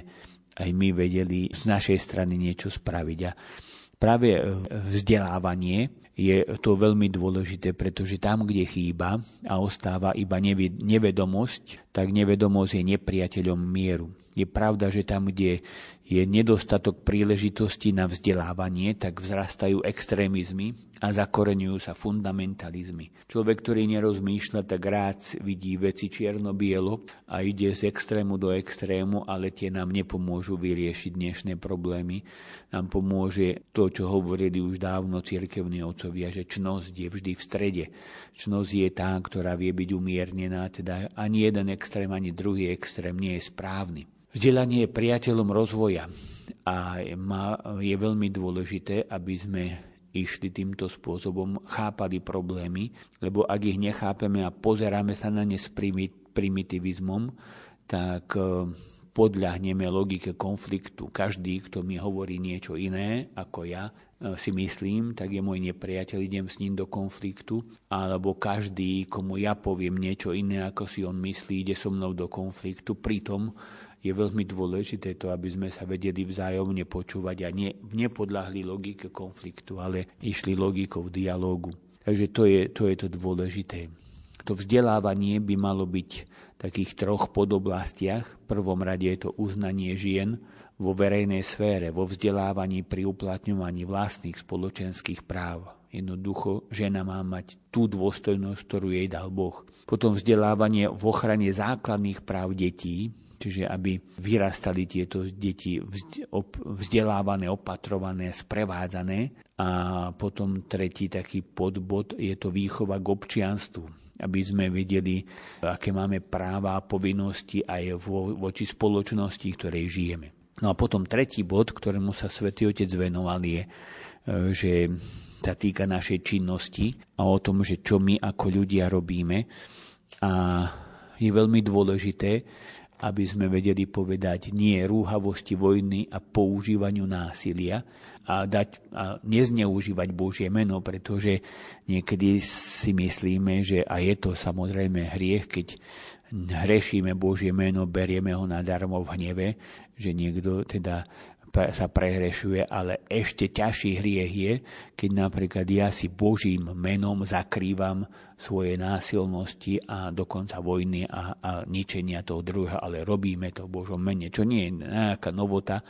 aj my vedeli z našej strany niečo spraviť. A práve e, vzdelávanie je to veľmi dôležité, pretože tam, kde chýba a ostáva iba nevedomosť, tak nevedomosť je nepriateľom mieru. Je pravda, že tam, kde je nedostatok príležitosti na vzdelávanie, tak vzrastajú extrémizmy a zakoreňujú sa fundamentalizmy. Človek, ktorý nerozmýšľa, tak rád vidí veci čierno-bielo a ide z extrému do extrému, ale tie nám nepomôžu vyriešiť dnešné problémy. Nám pomôže to, čo hovorili už dávno cirkevní otcovia, že čnosť je vždy v strede. Čnosť je tá, ktorá vie byť umiernená, teda ani jeden extrém, ani druhý extrém nie je správny. Vzdelanie je priateľom rozvoja a je veľmi dôležité, aby sme išli týmto spôsobom, chápali problémy, lebo ak ich nechápeme a pozeráme sa na ne s primitivizmom, tak e, podľahneme logike konfliktu. Každý, kto mi hovorí niečo iné ako ja, e, si myslím, tak je môj nepriateľ, idem s ním do konfliktu. Alebo každý, komu ja poviem niečo iné, ako si on myslí, ide so mnou do konfliktu. Pritom je veľmi dôležité to, aby sme sa vedeli vzájomne počúvať a ne, nepodľahli logike konfliktu, ale išli logikou dialógu. Takže to je, to je to dôležité. To vzdelávanie by malo byť v takých troch podoblastiach. V prvom rade je to uznanie žien vo verejnej sfére, vo vzdelávaní pri uplatňovaní vlastných spoločenských práv. Jednoducho, žena má mať tú dôstojnosť, ktorú jej dal Boh. Potom vzdelávanie v ochrane základných práv detí, čiže aby vyrastali tieto deti vzdelávané, opatrované, sprevádzané. A potom tretí taký podbod je to výchova k občianstvu aby sme vedeli, aké máme práva a povinnosti aj vo, voči spoločnosti, ktorej žijeme. No a potom tretí bod, ktorému sa svätý Otec venoval, je, e, že sa týka našej činnosti a o tom, že čo my ako ľudia robíme. A je veľmi dôležité, aby sme vedeli povedať nie rúhavosti vojny a používaniu násilia a, dať, a nezneužívať Božie meno, pretože niekedy si myslíme, že a je to samozrejme hriech, keď hrešíme Božie meno, berieme ho nadarmo v hneve, že niekto teda sa prehrešuje, ale ešte ťažší hriech je, keď napríklad ja si Božím menom zakrývam svoje násilnosti a dokonca vojny a, a ničenia toho druhého, ale robíme to v Božom mene, čo nie je nejaká novota.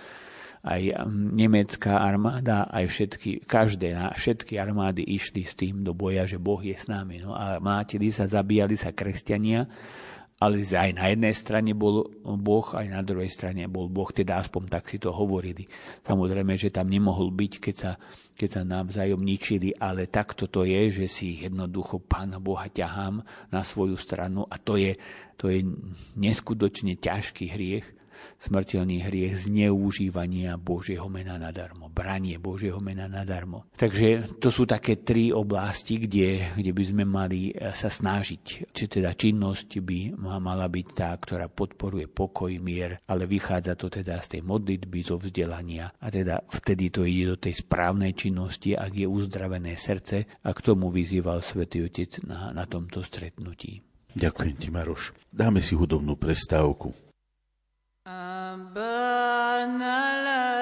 Aj nemecká armáda, aj všetky, každé, všetky armády išli s tým do boja, že Boh je s nami. No a mátili sa, zabíjali sa kresťania, ale aj na jednej strane bol Boh, aj na druhej strane bol Boh, teda aspoň tak si to hovorili. Samozrejme, že tam nemohol byť, keď sa, keď sa navzájom ničili, ale takto to je, že si jednoducho Pána Boha ťahám na svoju stranu a to je, to je neskutočne ťažký hriech, smrteľný hriech zneužívania Božieho mena nadarmo, branie Božieho mena nadarmo. Takže to sú také tri oblasti, kde, kde by sme mali e, sa snažiť. Či teda činnosť by mala byť tá, ktorá podporuje pokoj, mier, ale vychádza to teda z tej modlitby, zo vzdelania a teda vtedy to ide do tej správnej činnosti, ak je uzdravené srdce a k tomu vyzýval svätý Otec na, na tomto stretnutí. Ďakujem ti, Maroš. Dáme si hudobnú prestávku. أبانا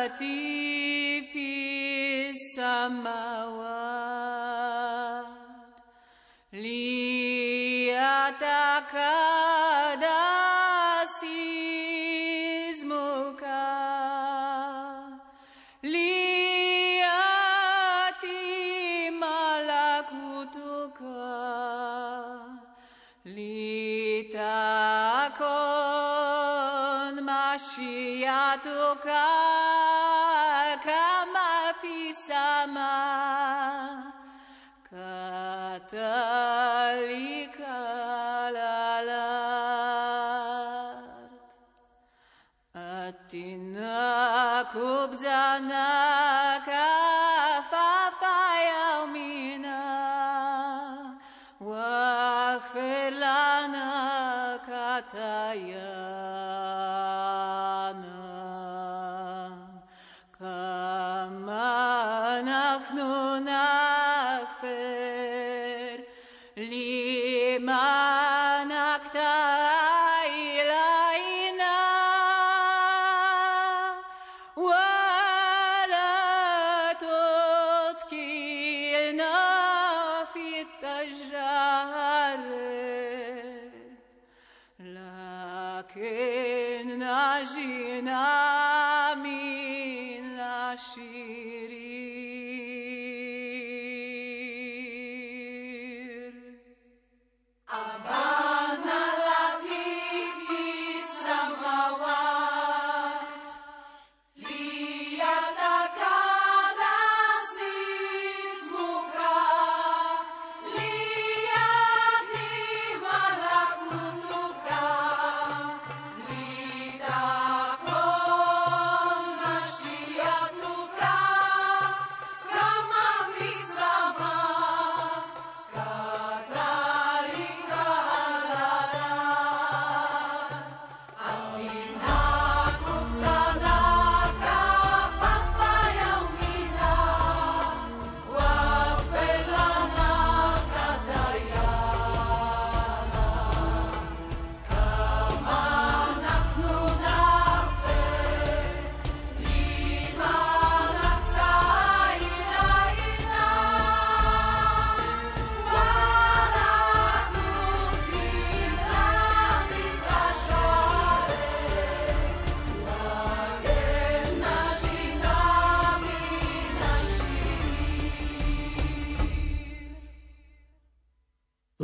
التي في السماوات Maya.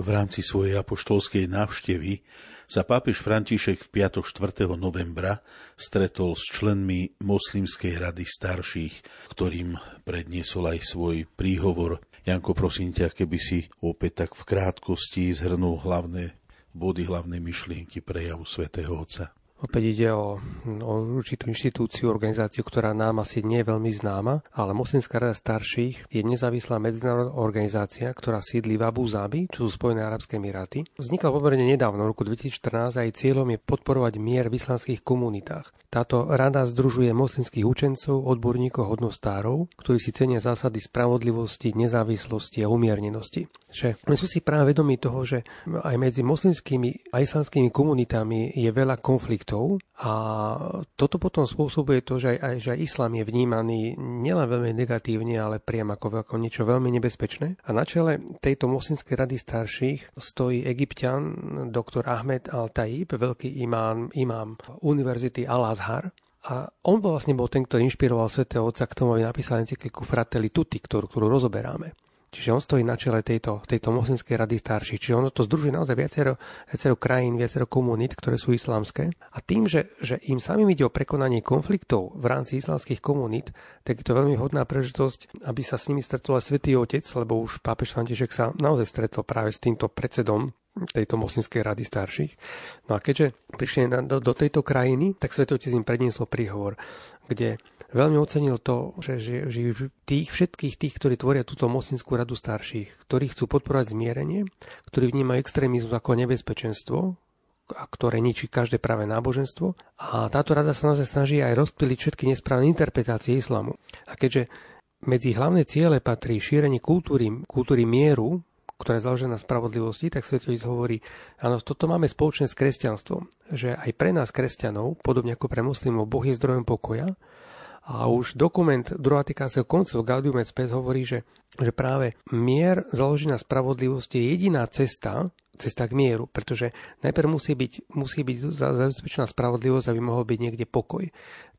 V rámci svojej apoštolskej návštevy sa pápež František v piatok 4. novembra stretol s členmi moslimskej rady starších, ktorým predniesol aj svoj príhovor. Janko, prosím ťa, keby si opäť tak v krátkosti zhrnul hlavné body, hlavné myšlienky prejavu svätého Otca. Opäť ide o, o určitú inštitúciu, organizáciu, ktorá nám asi nie je veľmi známa, ale Moslimská rada starších je nezávislá medzinárodná organizácia, ktorá sídli v Abu Zabi, čo sú Spojené arabské emiráty. Vznikla pomerne nedávno, v roku 2014 a jej cieľom je podporovať mier v islamských komunitách. Táto rada združuje moslimských učencov, odborníkov, hodnostárov, ktorí si cenia zásady spravodlivosti, nezávislosti a umiernenosti. Že my sú si práve vedomí toho, že aj medzi moslimskými a islamskými komunitami je veľa konfliktov konfliktov a toto potom spôsobuje to, že aj, že aj islám je vnímaný nielen veľmi negatívne, ale priam ako, ako niečo veľmi nebezpečné. A na čele tejto moslimskej rady starších stojí egyptian doktor Ahmed Al-Taib, veľký imám, imám Univerzity Al-Azhar, a on bol vlastne bol ten, ktorý inšpiroval svätého Otca k tomu, aby napísal encykliku Fratelli Tutti, ktorú, ktorú rozoberáme. Čiže on stojí na čele tejto, tejto moslimskej rady starších. Čiže ono to združuje naozaj viacero, viacero krajín, viacero komunít, ktoré sú islamské. A tým, že, že im samým ide o prekonanie konfliktov v rámci islamských komunít, tak je to veľmi hodná prežitosť, aby sa s nimi stretol aj Svetý Otec, lebo už pápež František sa naozaj stretol práve s týmto predsedom tejto moslimskej rady starších. No a keďže prišli do, do tejto krajiny, tak Svetý Otec im predniesol príhovor, kde veľmi ocenil to, že, že tých všetkých tých, ktorí tvoria túto moslimskú radu starších, ktorí chcú podporovať zmierenie, ktorí vnímajú extrémizmus ako nebezpečenstvo, a ktoré ničí každé práve náboženstvo. A táto rada sa naozaj snaží aj rozptýliť všetky nesprávne interpretácie islamu. A keďže medzi hlavné ciele patrí šírenie kultúry, kultúry mieru, ktorá je založená na spravodlivosti, tak Svetovec hovorí, áno, toto máme spoločné s kresťanstvom, že aj pre nás kresťanov, podobne ako pre muslimov, Boh je zdrojom pokoja. A už dokument druhá Vatikánskeho koncilu Gaudium et Spes hovorí, že, že práve mier založený na spravodlivosti je jediná cesta, cesta k mieru, pretože najprv musí byť, musí byť zabezpečená spravodlivosť, aby mohol byť niekde pokoj.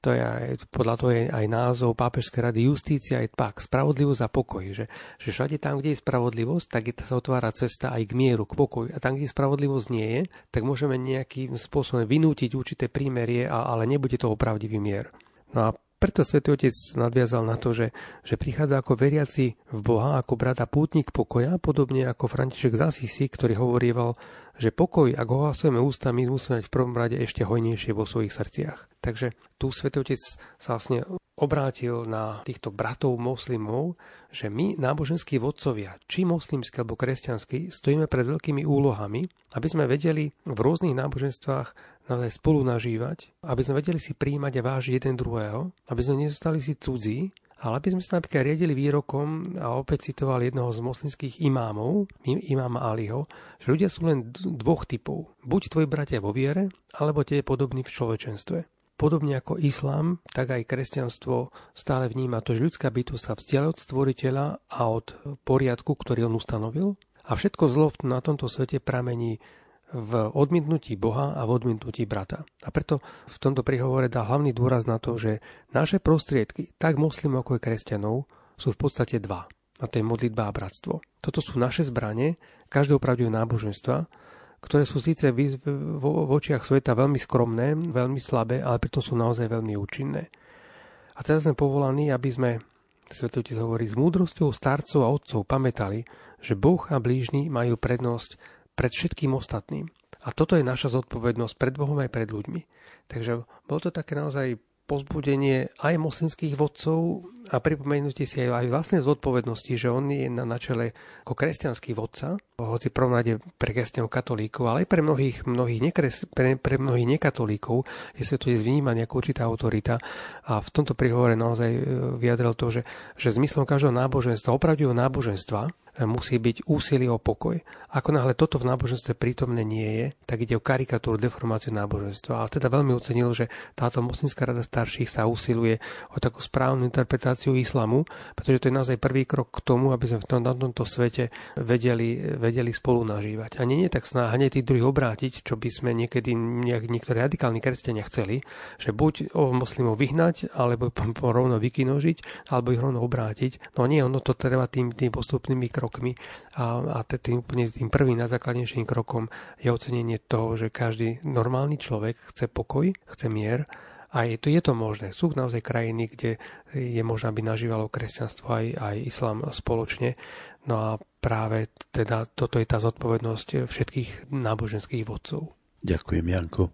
To je aj, podľa toho je aj názov Pápežskej rady Justícia et pak, spravodlivosť a pokoj. Že, že všade tam, kde je spravodlivosť, tak je, sa otvára cesta aj k mieru, k pokoju. A tam, kde spravodlivosť nie je, tak môžeme nejakým spôsobom vynútiť určité prímerie, ale nebude to opravdivý mier. No a preto svätý Otec nadviazal na to, že, že prichádza ako veriaci v Boha, ako brata pútnik pokoja, podobne ako František Zasisi, ktorý hovorieval, že pokoj, ak ho hlasujeme ústami, musíme mať v prvom rade ešte hojnejšie vo svojich srdciach. Takže tu svätý Otec sa vlastne obrátil na týchto bratov moslimov, že my, náboženskí vodcovia, či moslimskí alebo kresťanskí, stojíme pred veľkými úlohami, aby sme vedeli v rôznych náboženstvách naozaj spolu nažívať, aby sme vedeli si príjmať a vážiť jeden druhého, aby sme nezostali si cudzí, ale aby sme sa napríklad riadili výrokom a opäť citoval jednoho z moslimských imámov, imáma Aliho, že ľudia sú len dvoch typov. Buď tvoji bratia vo viere, alebo tie podobní v človečenstve. Podobne ako islám, tak aj kresťanstvo stále vníma to, že ľudská bytosť sa vzdiala od stvoriteľa a od poriadku, ktorý on ustanovil. A všetko zlo na tomto svete pramení v odmietnutí Boha a v odmietnutí brata. A preto v tomto prihovore dá hlavný dôraz na to, že naše prostriedky, tak moslimov ako aj kresťanov, sú v podstate dva. A to je modlitba a bratstvo. Toto sú naše zbranie každého pravdivého náboženstva, ktoré sú síce v, očiach sveta veľmi skromné, veľmi slabé, ale pritom sú naozaj veľmi účinné. A teraz sme povolaní, aby sme, Svetotec hovorí, s múdrosťou starcov a otcov pamätali, že Boh a blížny majú prednosť pred všetkým ostatným. A toto je naša zodpovednosť pred Bohom aj pred ľuďmi. Takže bolo to také naozaj pozbudenie aj moslimských vodcov a pripomenutie si aj vlastnej zodpovednosti, že on je na, na ako kresťanský vodca, hoci prvom pre kresťanov katolíkov, ale aj pre mnohých, mnohých, nekres, pre, pre mnohých nekatolíkov je sa to je vnímaný ako určitá autorita a v tomto prihovore naozaj e, vyjadril to, že, že zmyslom každého náboženstva, opravdivého náboženstva, musí byť úsilie o pokoj. Ako náhle toto v náboženstve prítomné nie je, tak ide o karikatúru, deformáciu náboženstva. Ale teda veľmi ocenil, že táto moslimská rada starších sa usiluje o takú správnu interpretáciu islamu, pretože to je naozaj prvý krok k tomu, aby sme v tom, na tomto svete vedeli, vedeli spolu nažívať. A nie je tak snaha hneď tých druhých obrátiť, čo by sme niekedy nejak, niektorí radikálni kresťania chceli, že buď moslimov vyhnať, alebo rovno vykinožiť, alebo ich rovno obrátiť. No nie, ono to treba tým, tým postupnými krokmi a, a tým, tým prvým najzákladnejším krokom je ocenenie toho, že každý normálny človek chce pokoj, chce mier a je to, je to možné. Sú naozaj krajiny, kde je možné, aby nažívalo kresťanstvo aj, aj islám spoločne. No a práve teda toto je tá zodpovednosť všetkých náboženských vodcov. Ďakujem, Janko.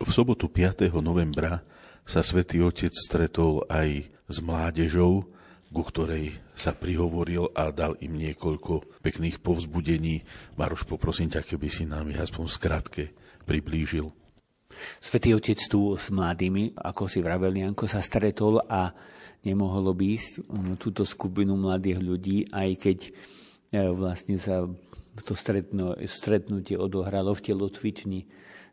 V sobotu 5. novembra sa svätý Otec stretol aj s mládežou, ku ktorej sa prihovoril a dal im niekoľko pekných povzbudení. Maroš, poprosím ťa, keby si nám ich aspoň skrátke priblížil. Svetý Otec tu s mladými, ako si vravel, Janko sa stretol a nemohol ísť túto skupinu mladých ľudí, aj keď e, vlastne sa to stretnutie odohralo v telocvični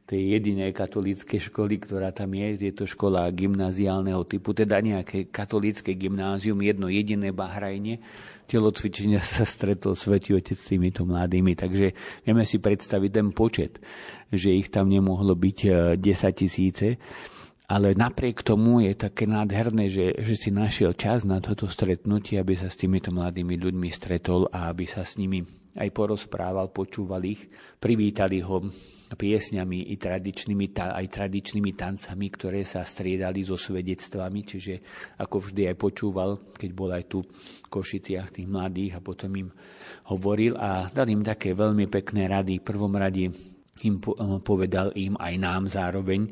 tej jedinej katolíckej školy, ktorá tam je. Je to škola gymnáziálneho typu, teda nejaké katolícke gymnázium, jedno jediné Bahrajne. Telocvičenia sa stretol Svetý Otec s týmito mladými, takže vieme si predstaviť ten počet, že ich tam nemohlo byť 10 e, tisíce. Ale napriek tomu je také nádherné, že, že si našiel čas na toto stretnutie, aby sa s týmito mladými ľuďmi stretol a aby sa s nimi aj porozprával, počúval ich, privítali ho piesňami i tradičnými, aj tradičnými tancami, ktoré sa striedali so svedectvami, čiže ako vždy aj počúval, keď bol aj tu v Košiciach tých mladých a potom im hovoril a dal im také veľmi pekné rady. V prvom rade im povedal im aj nám zároveň,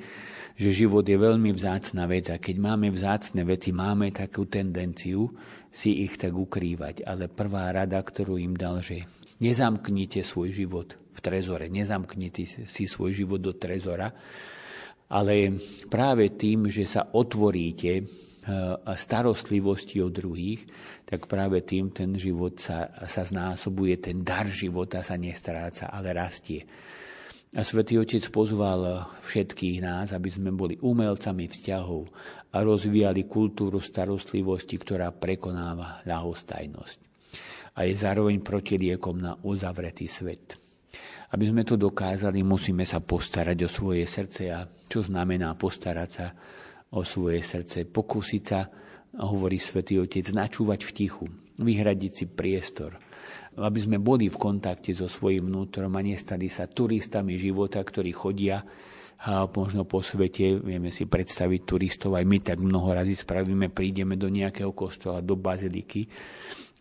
že život je veľmi vzácna vec a keď máme vzácne veci, máme takú tendenciu si ich tak ukrývať. Ale prvá rada, ktorú im dal, že nezamknite svoj život v trezore. Nezamknite si svoj život do trezora, ale práve tým, že sa otvoríte eh, starostlivosti o druhých, tak práve tým ten život sa, sa znásobuje, ten dar života sa nestráca, ale rastie. A Svetý Otec pozval všetkých nás, aby sme boli umelcami vzťahov a rozvíjali kultúru starostlivosti, ktorá prekonáva ľahostajnosť. A je zároveň protiriekom na uzavretý svet. Aby sme to dokázali, musíme sa postarať o svoje srdce a čo znamená postarať sa o svoje srdce, pokúsiť sa, hovorí svätý Otec, načúvať v tichu, vyhradiť si priestor, aby sme boli v kontakte so svojím vnútrom a nestali sa turistami života, ktorí chodia a možno po svete, vieme si predstaviť turistov, aj my tak mnoho razy spravíme, prídeme do nejakého kostola, do baziliky,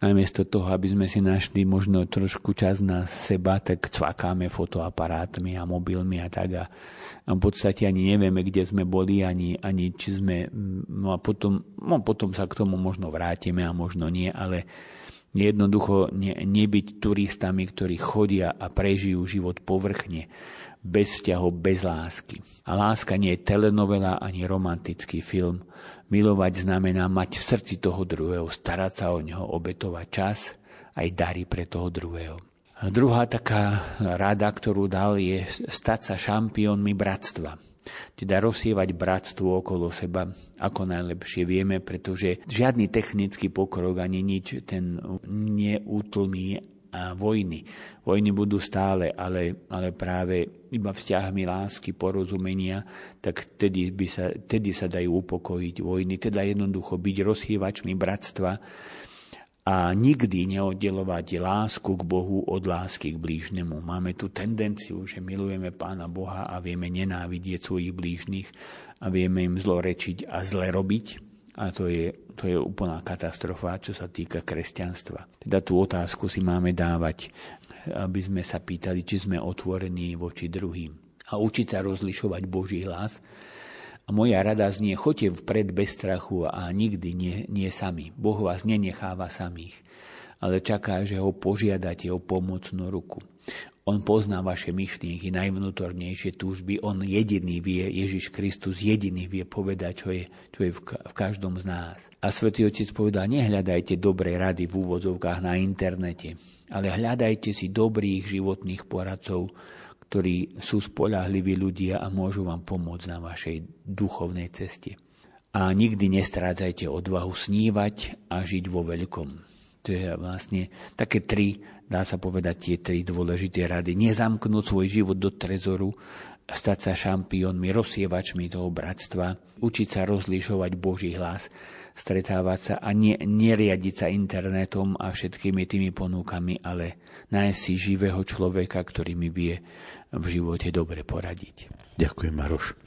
namiesto toho, aby sme si našli možno trošku čas na seba, tak cvakáme fotoaparátmi a mobilmi a tak. A, v podstate ani nevieme, kde sme boli, ani, ani či sme, no a potom, no potom sa k tomu možno vrátime a možno nie, ale jednoducho ne, nebyť turistami, ktorí chodia a prežijú život povrchne bez vzťahov, bez lásky. A láska nie je telenovela ani romantický film. Milovať znamená mať v srdci toho druhého, starať sa o neho, obetovať čas, aj dary pre toho druhého. A druhá taká rada, ktorú dal, je stať sa šampiónmi bratstva. Teda rozsievať bratstvo okolo seba, ako najlepšie vieme, pretože žiadny technický pokrok ani nič ten neutlmí vojny. Vojny budú stále, ale, ale práve iba vzťahmi lásky, porozumenia, tak tedy, by sa, tedy sa dajú upokojiť vojny. Teda jednoducho byť rozhývačmi bratstva a nikdy neoddelovať lásku k Bohu od lásky k blížnemu. Máme tu tendenciu, že milujeme Pána Boha a vieme nenávidieť svojich blížnych a vieme im zlorečiť a zle robiť, a to je, to je úplná katastrofa, čo sa týka kresťanstva. Teda tú otázku si máme dávať, aby sme sa pýtali, či sme otvorení voči druhým. A učiť sa rozlišovať Boží hlas. A moja rada znie, choďte vpred bez strachu a nikdy nie, nie sami. Boh vás nenecháva samých, ale čaká, že ho požiadate o pomocnú ruku. On pozná vaše myšlienky, najvnútornejšie túžby. On jediný vie, Ježiš Kristus jediný vie povedať, čo je, čo je v, každom z nás. A Svetý Otec povedal, nehľadajte dobré rady v úvozovkách na internete, ale hľadajte si dobrých životných poradcov, ktorí sú spolahliví ľudia a môžu vám pomôcť na vašej duchovnej ceste. A nikdy nestrádzajte odvahu snívať a žiť vo veľkom. To je vlastne také tri, dá sa povedať, tie tri dôležité rady. Nezamknúť svoj život do trezoru, stať sa šampiónmi, rozsievačmi toho bratstva, učiť sa rozlišovať Boží hlas, stretávať sa a nie, neriadiť sa internetom a všetkými tými ponúkami, ale nájsť si živého človeka, ktorý mi vie v živote dobre poradiť. Ďakujem, Maroš.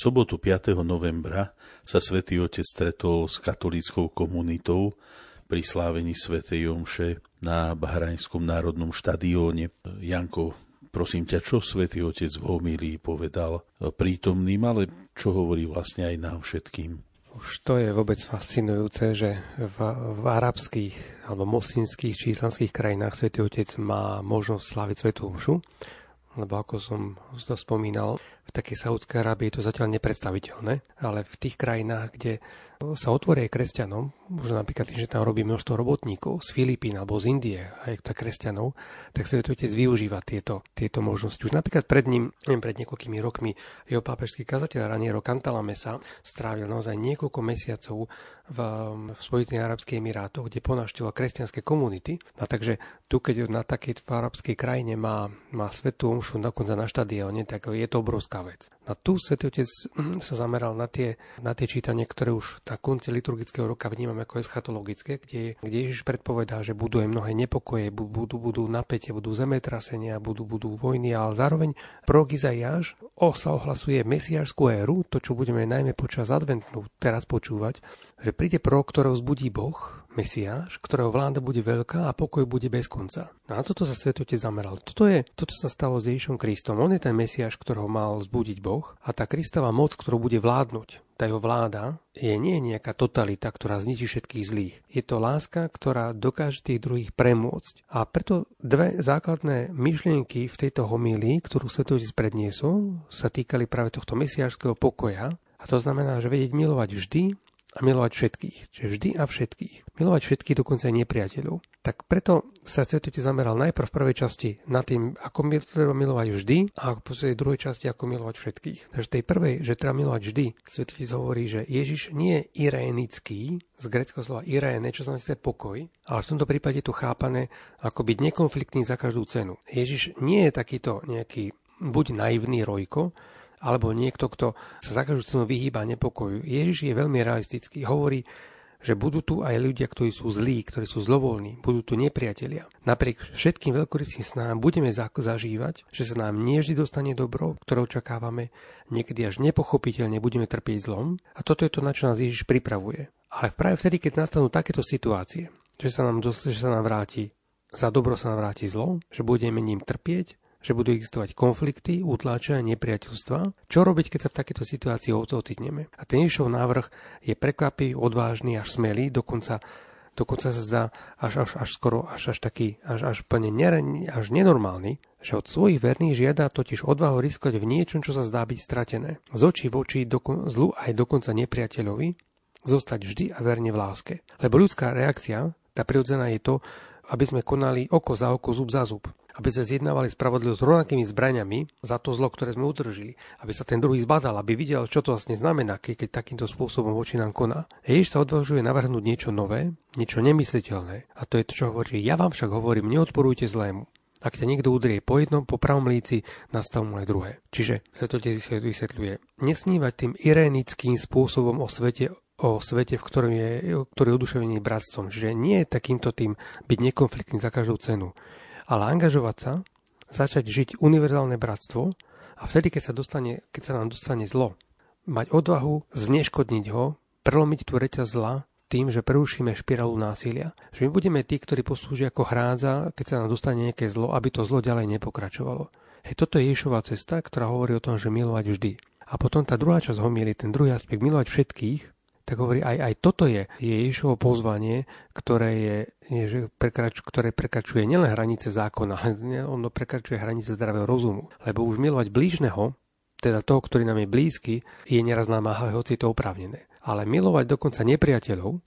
Sobotu 5. novembra sa svätý Otec stretol s katolíckou komunitou pri slávení svätej Jomše na Bahrajnskom národnom štadióne. Janko, prosím ťa, čo svätý Otec v homílii povedal prítomným, ale čo hovorí vlastne aj nám všetkým? Už to je vôbec fascinujúce, že v, v arabských alebo moslimských či islamských krajinách Svetý Otec má možnosť sláviť Svetú Omšu, lebo ako som to spomínal, v takej Saudskej Arábii je to zatiaľ nepredstaviteľné, ale v tých krajinách, kde sa otvorí aj kresťanom, už napríklad tým, že tam robí množstvo robotníkov z Filipín alebo z Indie, aj to kresťanov, tak sa to otec využíva tieto, tieto možnosti. Už napríklad pred ním, neviem, pred niekoľkými rokmi, jeho pápežský kazateľ Raniero Cantalamesa strávil naozaj niekoľko mesiacov v, v Spojených Arabských Emirátoch, kde ponaštila kresťanské komunity. A takže tu, keď na takej arabskej krajine má, má svetú omšu dokonca na štadióne, tak je to obrovská vec. A tu Svetý Otec *clears throat* sa zameral na tie, na tie čítanie, ktoré už na konci liturgického roka vnímame ako eschatologické, kde, kde Ježiš predpovedá, že budú aj mnohé nepokoje, budú, budú napätie, budú zemetrasenia, budú, budú vojny, ale zároveň prorok Izaiáš sa ohlasuje mesiášskú éru, to, čo budeme najmä počas adventnú teraz počúvať, že príde prorok, ktorého vzbudí Boh, Mesiáš, ktorého vláda bude veľká a pokoj bude bez konca. No a toto sa svetotec zameral. Toto je, toto sa stalo s Ježišom Kristom. On je ten Mesiáš, ktorého mal vzbudiť Boh a tá Kristová moc, ktorú bude vládnuť tá jeho vláda je nie nejaká totalita, ktorá zničí všetkých zlých. Je to láska, ktorá dokáže tých druhých premôcť. A preto dve základné myšlienky v tejto homílii, ktorú Svetovec predniesol, sa týkali práve tohto mesiášského pokoja. A to znamená, že vedieť milovať vždy a milovať všetkých. Čiže vždy a všetkých. Milovať všetkých, dokonca aj nepriateľov. Tak preto sa Svetotec zameral najprv v prvej časti na tým, ako treba milovať vždy a v tej druhej časti, ako milovať všetkých. Takže tej prvej, že treba milovať vždy, Svetotec hovorí, že Ježiš nie je irénický, z greckého slova iréne, čo znamená pokoj, ale v tomto prípade je to chápané ako byť nekonfliktný za každú cenu. Ježiš nie je takýto nejaký buď naivný rojko, alebo niekto, kto sa za každú cenu vyhýba nepokoju. Ježiš je veľmi realistický. Hovorí, že budú tu aj ľudia, ktorí sú zlí, ktorí sú zlovoľní, budú tu nepriatelia. Napriek všetkým veľkorysým snám budeme zažívať, že sa nám nie vždy dostane dobro, ktoré očakávame, niekedy až nepochopiteľne budeme trpieť zlom a toto je to, na čo nás Ježiš pripravuje. Ale práve vtedy, keď nastanú takéto situácie, že sa nám, že sa nám vráti za dobro sa nám vráti zlo, že budeme ním trpieť, že budú existovať konflikty, utláčania, nepriateľstva. Čo robiť, keď sa v takéto situácii ocitneme? A ten Ježišov návrh je prekvapivý, odvážny, až smelý, dokonca dokonca sa zdá až, až, až skoro až, až taký, až, až plne neren, až nenormálny, že od svojich verných žiada totiž odvahu riskovať v niečom, čo sa zdá byť stratené. Z očí v oči dokon, zlu aj dokonca nepriateľovi, zostať vždy a verne v láske. Lebo ľudská reakcia, tá prirodzená je to, aby sme konali oko za oko, zub za zub aby sa zjednávali spravodlivosť rovnakými zbraniami za to zlo, ktoré sme udržili, aby sa ten druhý zbadal, aby videl, čo to vlastne znamená, keď, takýmto spôsobom voči nám koná. Ježiš sa odvážuje navrhnúť niečo nové, niečo nemysliteľné. A to je to, čo hovorí. Ja vám však hovorím, neodporujte zlému. Ak ťa niekto udrie po jednom, po pravom líci, nastav mu aj druhé. Čiže Svetotec vysvetľuje. Nesnívať tým irénickým spôsobom o svete, o svete, v ktorom je, ktorý je oduševnený bratstvom. Čiže nie je takýmto tým byť nekonfliktný za každú cenu ale angažovať sa, začať žiť univerzálne bratstvo a vtedy, keď sa, dostane, keď sa nám dostane zlo, mať odvahu zneškodniť ho, prelomiť tú reťaz zla tým, že prerušíme špirálu násilia. Že my budeme tí, ktorí poslúžia ako hrádza, keď sa nám dostane nejaké zlo, aby to zlo ďalej nepokračovalo. Hej, toto je Ješová cesta, ktorá hovorí o tom, že milovať vždy. A potom tá druhá časť homieli, ten druhý aspekt, milovať všetkých, tak hovorí, aj, aj toto je, je Ježišovo pozvanie, ktoré, je, je, že prekrač, ktoré prekračuje nielen hranice zákona, *laughs* ono prekračuje hranice zdravého rozumu. Lebo už milovať blížneho, teda toho, ktorý nám je blízky, je neraz námahavé, hoci je to oprávnené. Ale milovať dokonca nepriateľov,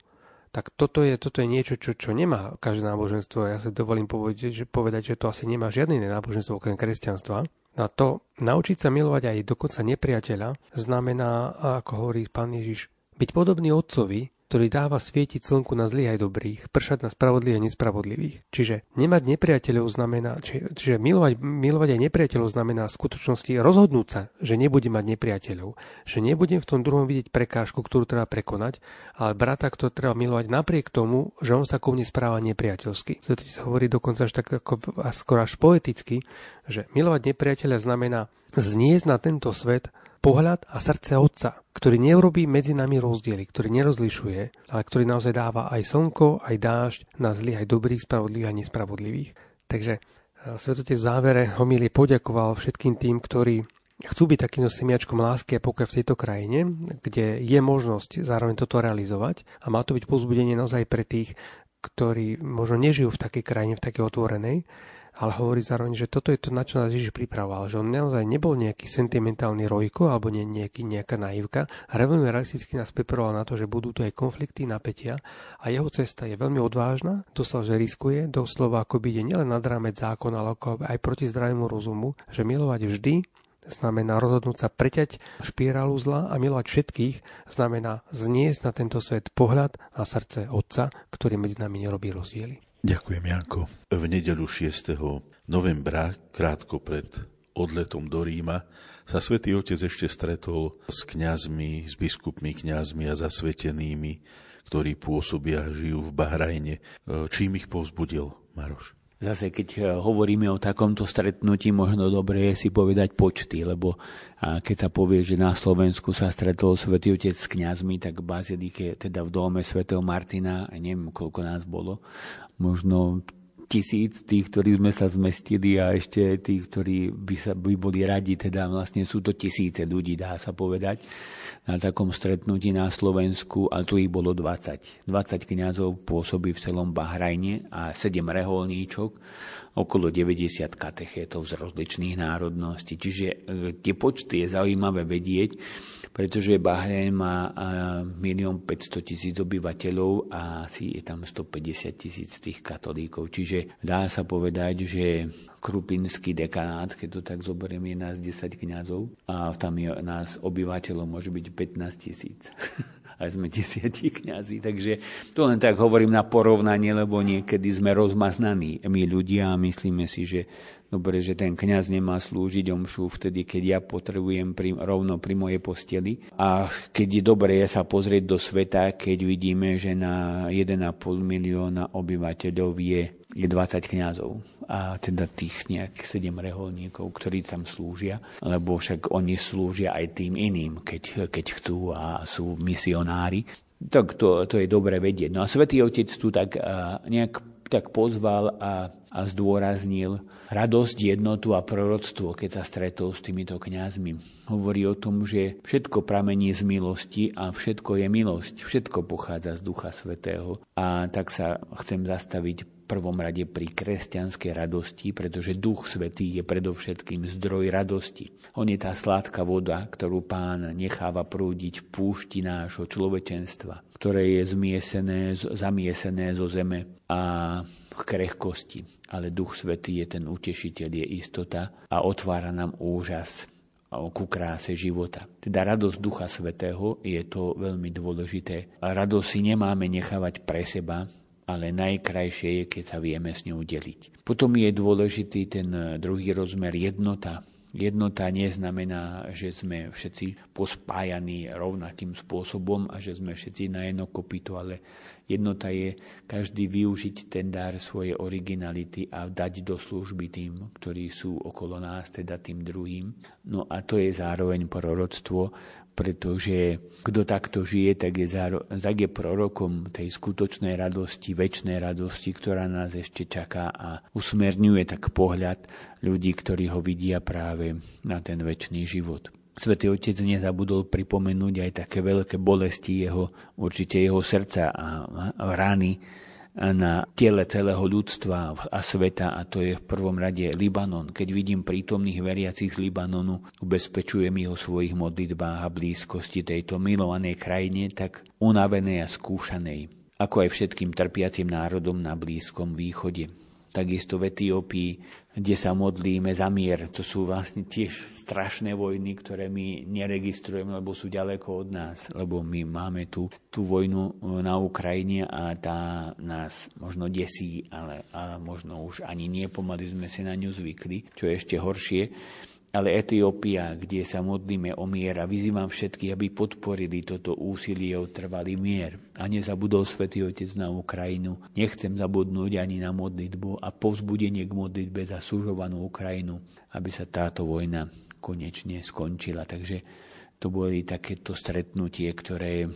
tak toto je, toto je niečo, čo, čo nemá každé náboženstvo. Ja sa dovolím povedať že, povedať, že to asi nemá žiadne iné náboženstvo okrem kresťanstva. Na to naučiť sa milovať aj dokonca nepriateľa znamená, ako hovorí pán Ježiš, byť podobný otcovi, ktorý dáva svietiť slnku na zlých aj dobrých, pršať na spravodlivých a nespravodlivých. Čiže nemať nepriateľov znamená, či, čiže milovať, milovať aj nepriateľov znamená v skutočnosti rozhodnúť sa, že nebudem mať nepriateľov, že nebudem v tom druhom vidieť prekážku, ktorú treba prekonať, ale brata, ktorý treba milovať napriek tomu, že on sa ku mne správa nepriateľsky. Svetý sa hovorí dokonca až tak ako, skoro až poeticky, že milovať nepriateľa znamená zniesť na tento svet pohľad a srdce Otca, ktorý neurobí medzi nami rozdiely, ktorý nerozlišuje, ale ktorý naozaj dáva aj slnko, aj dážď na zlých, aj dobrých, spravodlivých a nespravodlivých. Takže Svetotec v závere homilie poďakoval všetkým tým, ktorí chcú byť takýmto semiačkom lásky a pokoja v tejto krajine, kde je možnosť zároveň toto realizovať a má to byť pozbudenie naozaj pre tých, ktorí možno nežijú v takej krajine, v takej otvorenej, ale hovorí zároveň, že toto je to, na čo nás Ježiš pripravoval, že on naozaj nebol nejaký sentimentálny rojko alebo nie, nejaký, nejaká naivka, ale veľmi realisticky nás pripravoval na to, že budú tu aj konflikty, napätia a jeho cesta je veľmi odvážna, doslova, že riskuje, doslova ako ide nielen nad rámec zákona, ale aj proti zdravému rozumu, že milovať vždy znamená rozhodnúť sa preťať špirálu zla a milovať všetkých, znamená zniesť na tento svet pohľad a srdce Otca, ktorý medzi nami nerobí rozdiely. Ďakujem, Janko. V nedelu 6. novembra, krátko pred odletom do Ríma, sa svätý Otec ešte stretol s kňazmi, s biskupmi kňazmi a zasvetenými, ktorí pôsobia a žijú v Bahrajne. Čím ich povzbudil, Maroš? Zase, keď eh, hovoríme o takomto stretnutí, možno dobre je si povedať počty, lebo keď sa povie, že na Slovensku sa stretol svätý Otec s kňazmi, tak v Bazilike, teda v dome svätého Martina, neviem, koľko nás bolo, možno tisíc tých, ktorí sme sa zmestili a ešte tých, ktorí by, sa, by boli radi, teda vlastne sú to tisíce ľudí, dá sa povedať na takom stretnutí na Slovensku a tu ich bolo 20. 20 kňazov pôsobí v celom Bahrajne a 7 reholníčok, okolo 90 katechétov z rozličných národností. Čiže e, tie počty je zaujímavé vedieť, pretože Bahrajn má 1 500 tisíc obyvateľov a asi je tam 150 tisíc tých katolíkov. Čiže dá sa povedať, že Krupinský dekanát, keď to tak zoberiem, je nás 10 kňazov a tam je nás obyvateľov môže byť 15 tisíc. *laughs* aj sme desiatí kňazí. Takže to len tak hovorím na porovnanie, lebo niekedy sme rozmaznaní my ľudia a myslíme si, že Dobre, že ten kňaz nemá slúžiť omšu vtedy, keď ja potrebujem pri, rovno pri mojej posteli. A keď je dobre sa pozrieť do sveta, keď vidíme, že na 1,5 milióna obyvateľov je, je 20 kňazov. A teda tých nejakých 7 reholníkov, ktorí tam slúžia. Lebo však oni slúžia aj tým iným, keď, keď chcú a sú misionári. Tak to, to je dobre vedieť. No a Svetý Otec tu tak uh, nejak tak pozval a, a zdôraznil, radosť, jednotu a proroctvo, keď sa stretol s týmito kňazmi. Hovorí o tom, že všetko pramení z milosti a všetko je milosť, všetko pochádza z Ducha Svetého. A tak sa chcem zastaviť prvom rade pri kresťanskej radosti, pretože Duch Svetý je predovšetkým zdroj radosti. On je tá sladká voda, ktorú pán necháva prúdiť v púšti nášho človečenstva, ktoré je zmiesené, zamiesené zo zeme a krehkosti ale Duch Svetý je ten utešiteľ, je istota a otvára nám úžas ku kráse života. Teda radosť Ducha Svetého je to veľmi dôležité. Radosť si nemáme nechávať pre seba, ale najkrajšie je, keď sa vieme s ňou deliť. Potom je dôležitý ten druhý rozmer jednota Jednota neznamená, že sme všetci pospájaní rovnakým spôsobom a že sme všetci na jedno kopito, ale jednota je každý využiť ten dar svojej originality a dať do služby tým, ktorí sú okolo nás, teda tým druhým. No a to je zároveň proroctvo, pretože kto takto žije, tak je, záro, tak je prorokom tej skutočnej radosti, väčšnej radosti, ktorá nás ešte čaká a usmerňuje tak pohľad ľudí, ktorí ho vidia práve na ten väčší život. Svetý Otec nezabudol pripomenúť aj také veľké bolesti jeho, určite jeho srdca a, rany, na tele celého ľudstva a sveta a to je v prvom rade Libanon. Keď vidím prítomných veriacich z Libanonu, ubezpečujem ich o svojich modlitbách a blízkosti tejto milovanej krajine, tak unavenej a skúšanej, ako aj všetkým trpiacim národom na Blízkom východe takisto v Etiópii, kde sa modlíme za mier. To sú vlastne tiež strašné vojny, ktoré my neregistrujeme, lebo sú ďaleko od nás, lebo my máme tú, tú vojnu na Ukrajine a tá nás možno desí, ale, ale možno už ani nie, pomaly sme si na ňu zvykli, čo je ešte horšie ale Etiópia, kde sa modlíme o mier a vyzývam všetkých, aby podporili toto úsilie o trvalý mier. A nezabudol Svetý Otec na Ukrajinu. Nechcem zabudnúť ani na modlitbu a povzbudenie k modlitbe za súžovanú Ukrajinu, aby sa táto vojna konečne skončila. Takže to boli takéto stretnutie, ktoré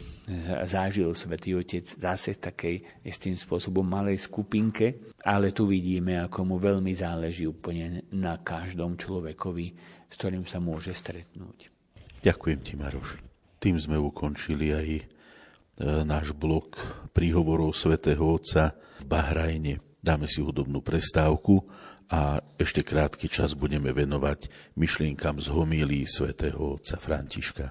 zažil svätý Otec zase v takej istým spôsobom malej skupinke, ale tu vidíme, ako mu veľmi záleží úplne na každom človekovi, s ktorým sa môže stretnúť. Ďakujem ti, Maroš. Tým sme ukončili aj e, náš blok príhovorov svätého Otca v Bahrajne. Dáme si hudobnú prestávku a ešte krátky čas budeme venovať myšlienkam z homílí svätého otca Františka.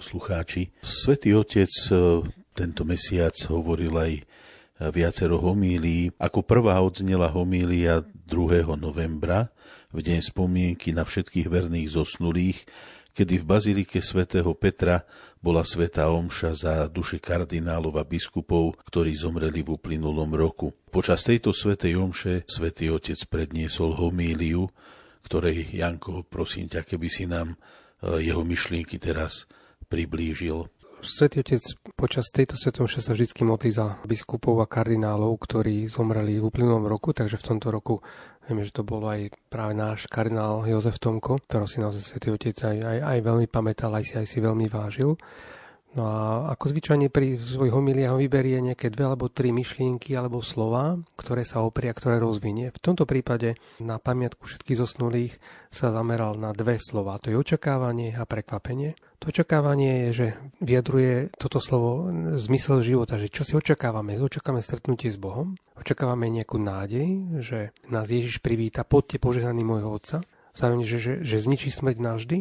Poslucháči. Svetý Otec e, tento mesiac hovoril aj viacero homílií. Ako prvá odznela homília 2. novembra, v deň spomienky na všetkých verných zosnulých, kedy v bazilike svätého Petra bola sveta omša za duše kardinálov a biskupov, ktorí zomreli v uplynulom roku. Počas tejto svetej omše svätý Otec predniesol homíliu, ktorej, Janko, prosím ťa, keby si nám e, jeho myšlienky teraz priblížil. Svetý Otec počas tejto svetomše sa vždy modlí za biskupov a kardinálov, ktorí zomreli v uplynulom roku, takže v tomto roku vieme, že to bol aj práve náš kardinál Jozef Tomko, ktorý si naozaj Svetý Otec aj, aj, aj veľmi pamätal, aj si, aj si veľmi vážil. No a ako zvyčajne pri svojich homiliách vyberie nejaké dve alebo tri myšlienky alebo slova, ktoré sa opria, ktoré rozvinie. V tomto prípade na pamiatku všetkých zosnulých sa zameral na dve slova. To je očakávanie a prekvapenie. To očakávanie je, že vyjadruje toto slovo zmysel života, že čo si očakávame? Očakávame stretnutie s Bohom, očakávame nejakú nádej, že nás Ježiš privíta, poďte požehnaný môjho Otca, zároveň, že, že, že zničí smrť navždy,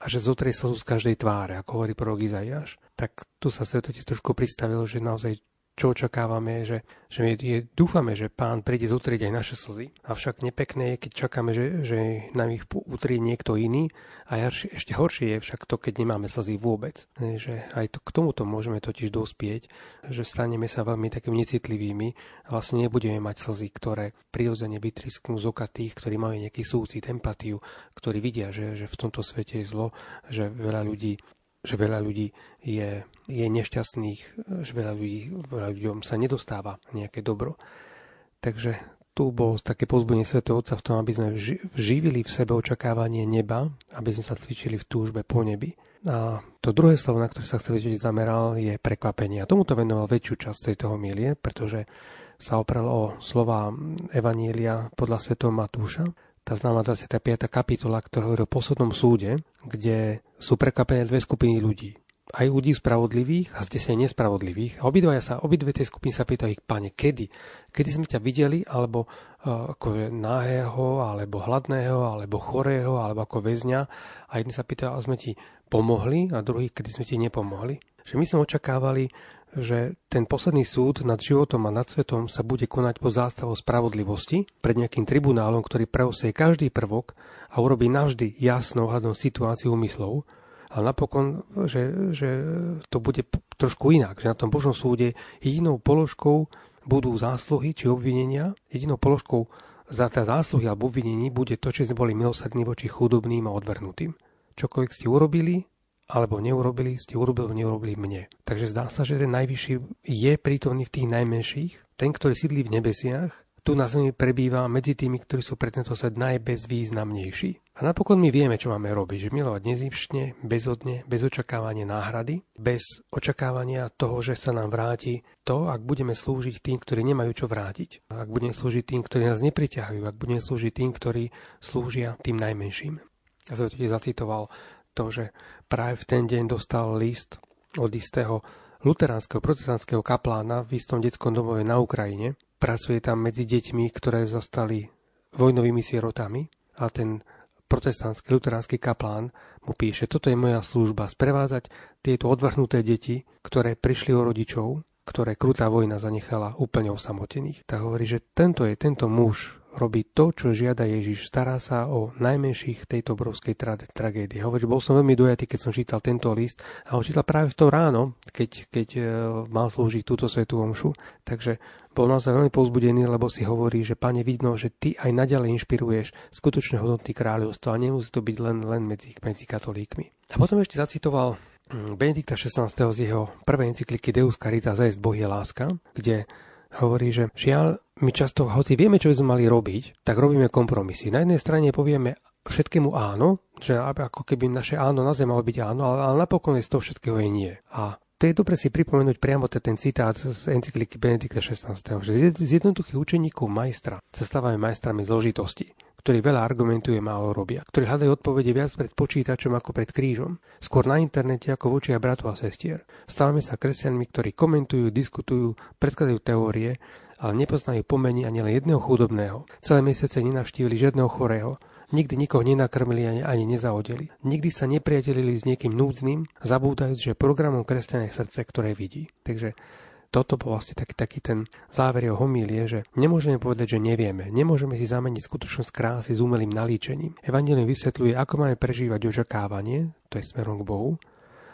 a že zotrie slzu z každej tváre, ako hovorí prorok Izaiáš, tak tu sa svetotec trošku pristavil, že naozaj čo očakávame, že, že je, je, dúfame, že pán príde zotrieť aj naše slzy. Avšak nepekné je, keď čakáme, že, že nám ich utrie niekto iný. A ešte horšie je však to, keď nemáme slzy vôbec. Že aj to, k tomuto môžeme totiž dospieť, že staneme sa veľmi takými necitlivými a vlastne nebudeme mať slzy, ktoré prirodzene vytrisknú z oka tých, ktorí majú nejaký súcit, empatiu, ktorí vidia, že, že v tomto svete je zlo, že veľa ľudí že veľa ľudí je, je nešťastných, že veľa, ľudí, veľa ľuďom sa nedostáva nejaké dobro. Takže tu bolo také pozbudenie Sv. Otca v tom, aby sme živili v sebe očakávanie neba, aby sme sa cvičili v túžbe po nebi. A to druhé slovo, na ktoré sa chce zameral, je prekvapenie. A tomuto venoval väčšiu časť tejto homilie, pretože sa oprel o slova Evanielia podľa Sv. Matúša, tá známa 25. kapitola, ktorá hovorí o poslednom súde, kde sú prekvapené dve skupiny ľudí aj ľudí spravodlivých a zdesne nespravodlivých. A obidve, sa, obidve tie skupiny sa pýtajú ich, pane, kedy? Kedy sme ťa videli, alebo uh, ako náhého, alebo hladného, alebo chorého, alebo ako väzňa. A jedni sa pýtajú, a sme ti pomohli, a druhý, kedy sme ti nepomohli. Že my sme očakávali, že ten posledný súd nad životom a nad svetom sa bude konať pod zástavou spravodlivosti pred nejakým tribunálom, ktorý preosie každý prvok a urobí navždy jasnou hľadnou situáciu úmyslov ale napokon, že, že to bude trošku inak, že na tom Božom súde jedinou položkou budú zásluhy či obvinenia, jedinou položkou za tá zásluhy alebo obvinení bude to, či sme boli milosrdní voči chudobným a odvrnutým. Čokoľvek ste urobili, alebo neurobili, ste urobili, neurobili mne. Takže zdá sa, že ten najvyšší je prítomný v tých najmenších, ten, ktorý sídli v nebesiach, tu na zemi prebýva medzi tými, ktorí sú pre tento svet najbezvýznamnejší. A napokon my vieme, čo máme robiť, že milovať nezýpšne, bezodne, bez očakávania náhrady, bez očakávania toho, že sa nám vráti to, ak budeme slúžiť tým, ktorí nemajú čo vrátiť. Ak budeme slúžiť tým, ktorí nás nepriťahujú, ak budeme slúžiť tým, ktorí slúžia tým najmenším. Ja som tu zacitoval to, že práve v ten deň dostal list od istého luteránskeho protestantského kaplána v istom detskom domove na Ukrajine, pracuje tam medzi deťmi, ktoré zostali vojnovými sierotami a ten protestantský luteránsky kaplán mu píše, toto je moja služba, sprevádzať tieto odvrhnuté deti, ktoré prišli o rodičov, ktoré krutá vojna zanechala úplne osamotených. Tak hovorí, že tento je tento muž, robí to, čo žiada Ježiš. Stará sa o najmenších tejto obrovskej tra- tragédie. Hovorí, bol som veľmi dojatý, keď som čítal tento list a ho čítal práve v to ráno, keď, keď e, mal slúžiť túto svetú omšu. Takže bol naozaj veľmi pozbudený, lebo si hovorí, že pane, vidno, že ty aj naďalej inšpiruješ skutočne hodnotný kráľovstvo a nemusí to byť len, len medzi, medzi katolíkmi. A potom ešte zacitoval mm, Benedikta XVI. z jeho prvej encykliky Deus Caritas est Boh je láska, kde hovorí, že žiaľ, my často, hoci vieme, čo by sme mali robiť, tak robíme kompromisy. Na jednej strane povieme všetkému áno, že ako keby naše áno na zem malo byť áno, ale, ale napokon je z toho všetkého je nie. A to je dobre si pripomenúť priamo ten citát z encykliky Benedikta XVI, že z jednoduchých učeníkov majstra sa stávame majstrami zložitosti, ktorí veľa argumentuje, málo robia, ktorí hľadajú odpovede viac pred počítačom ako pred krížom, skôr na internete ako v bratov a sestier. Stávame sa kresťanmi, ktorí komentujú, diskutujú, predkladajú teórie, ale nepoznajú pomeni ani len jedného chudobného. Celé mesiace nenavštívili žiadneho chorého, Nikdy nikoho nenakrmili ani, ani nezaodeli. Nikdy sa nepriatelili s niekým núdznym, zabúdajúc, že programom kresťania je srdce, ktoré vidí. Takže toto bol vlastne taký, taký ten záver jeho homílie, že nemôžeme povedať, že nevieme. Nemôžeme si zameniť skutočnosť krásy s umelým nalíčením. Evangelium vysvetľuje, ako máme prežívať očakávanie, to je smerom k Bohu,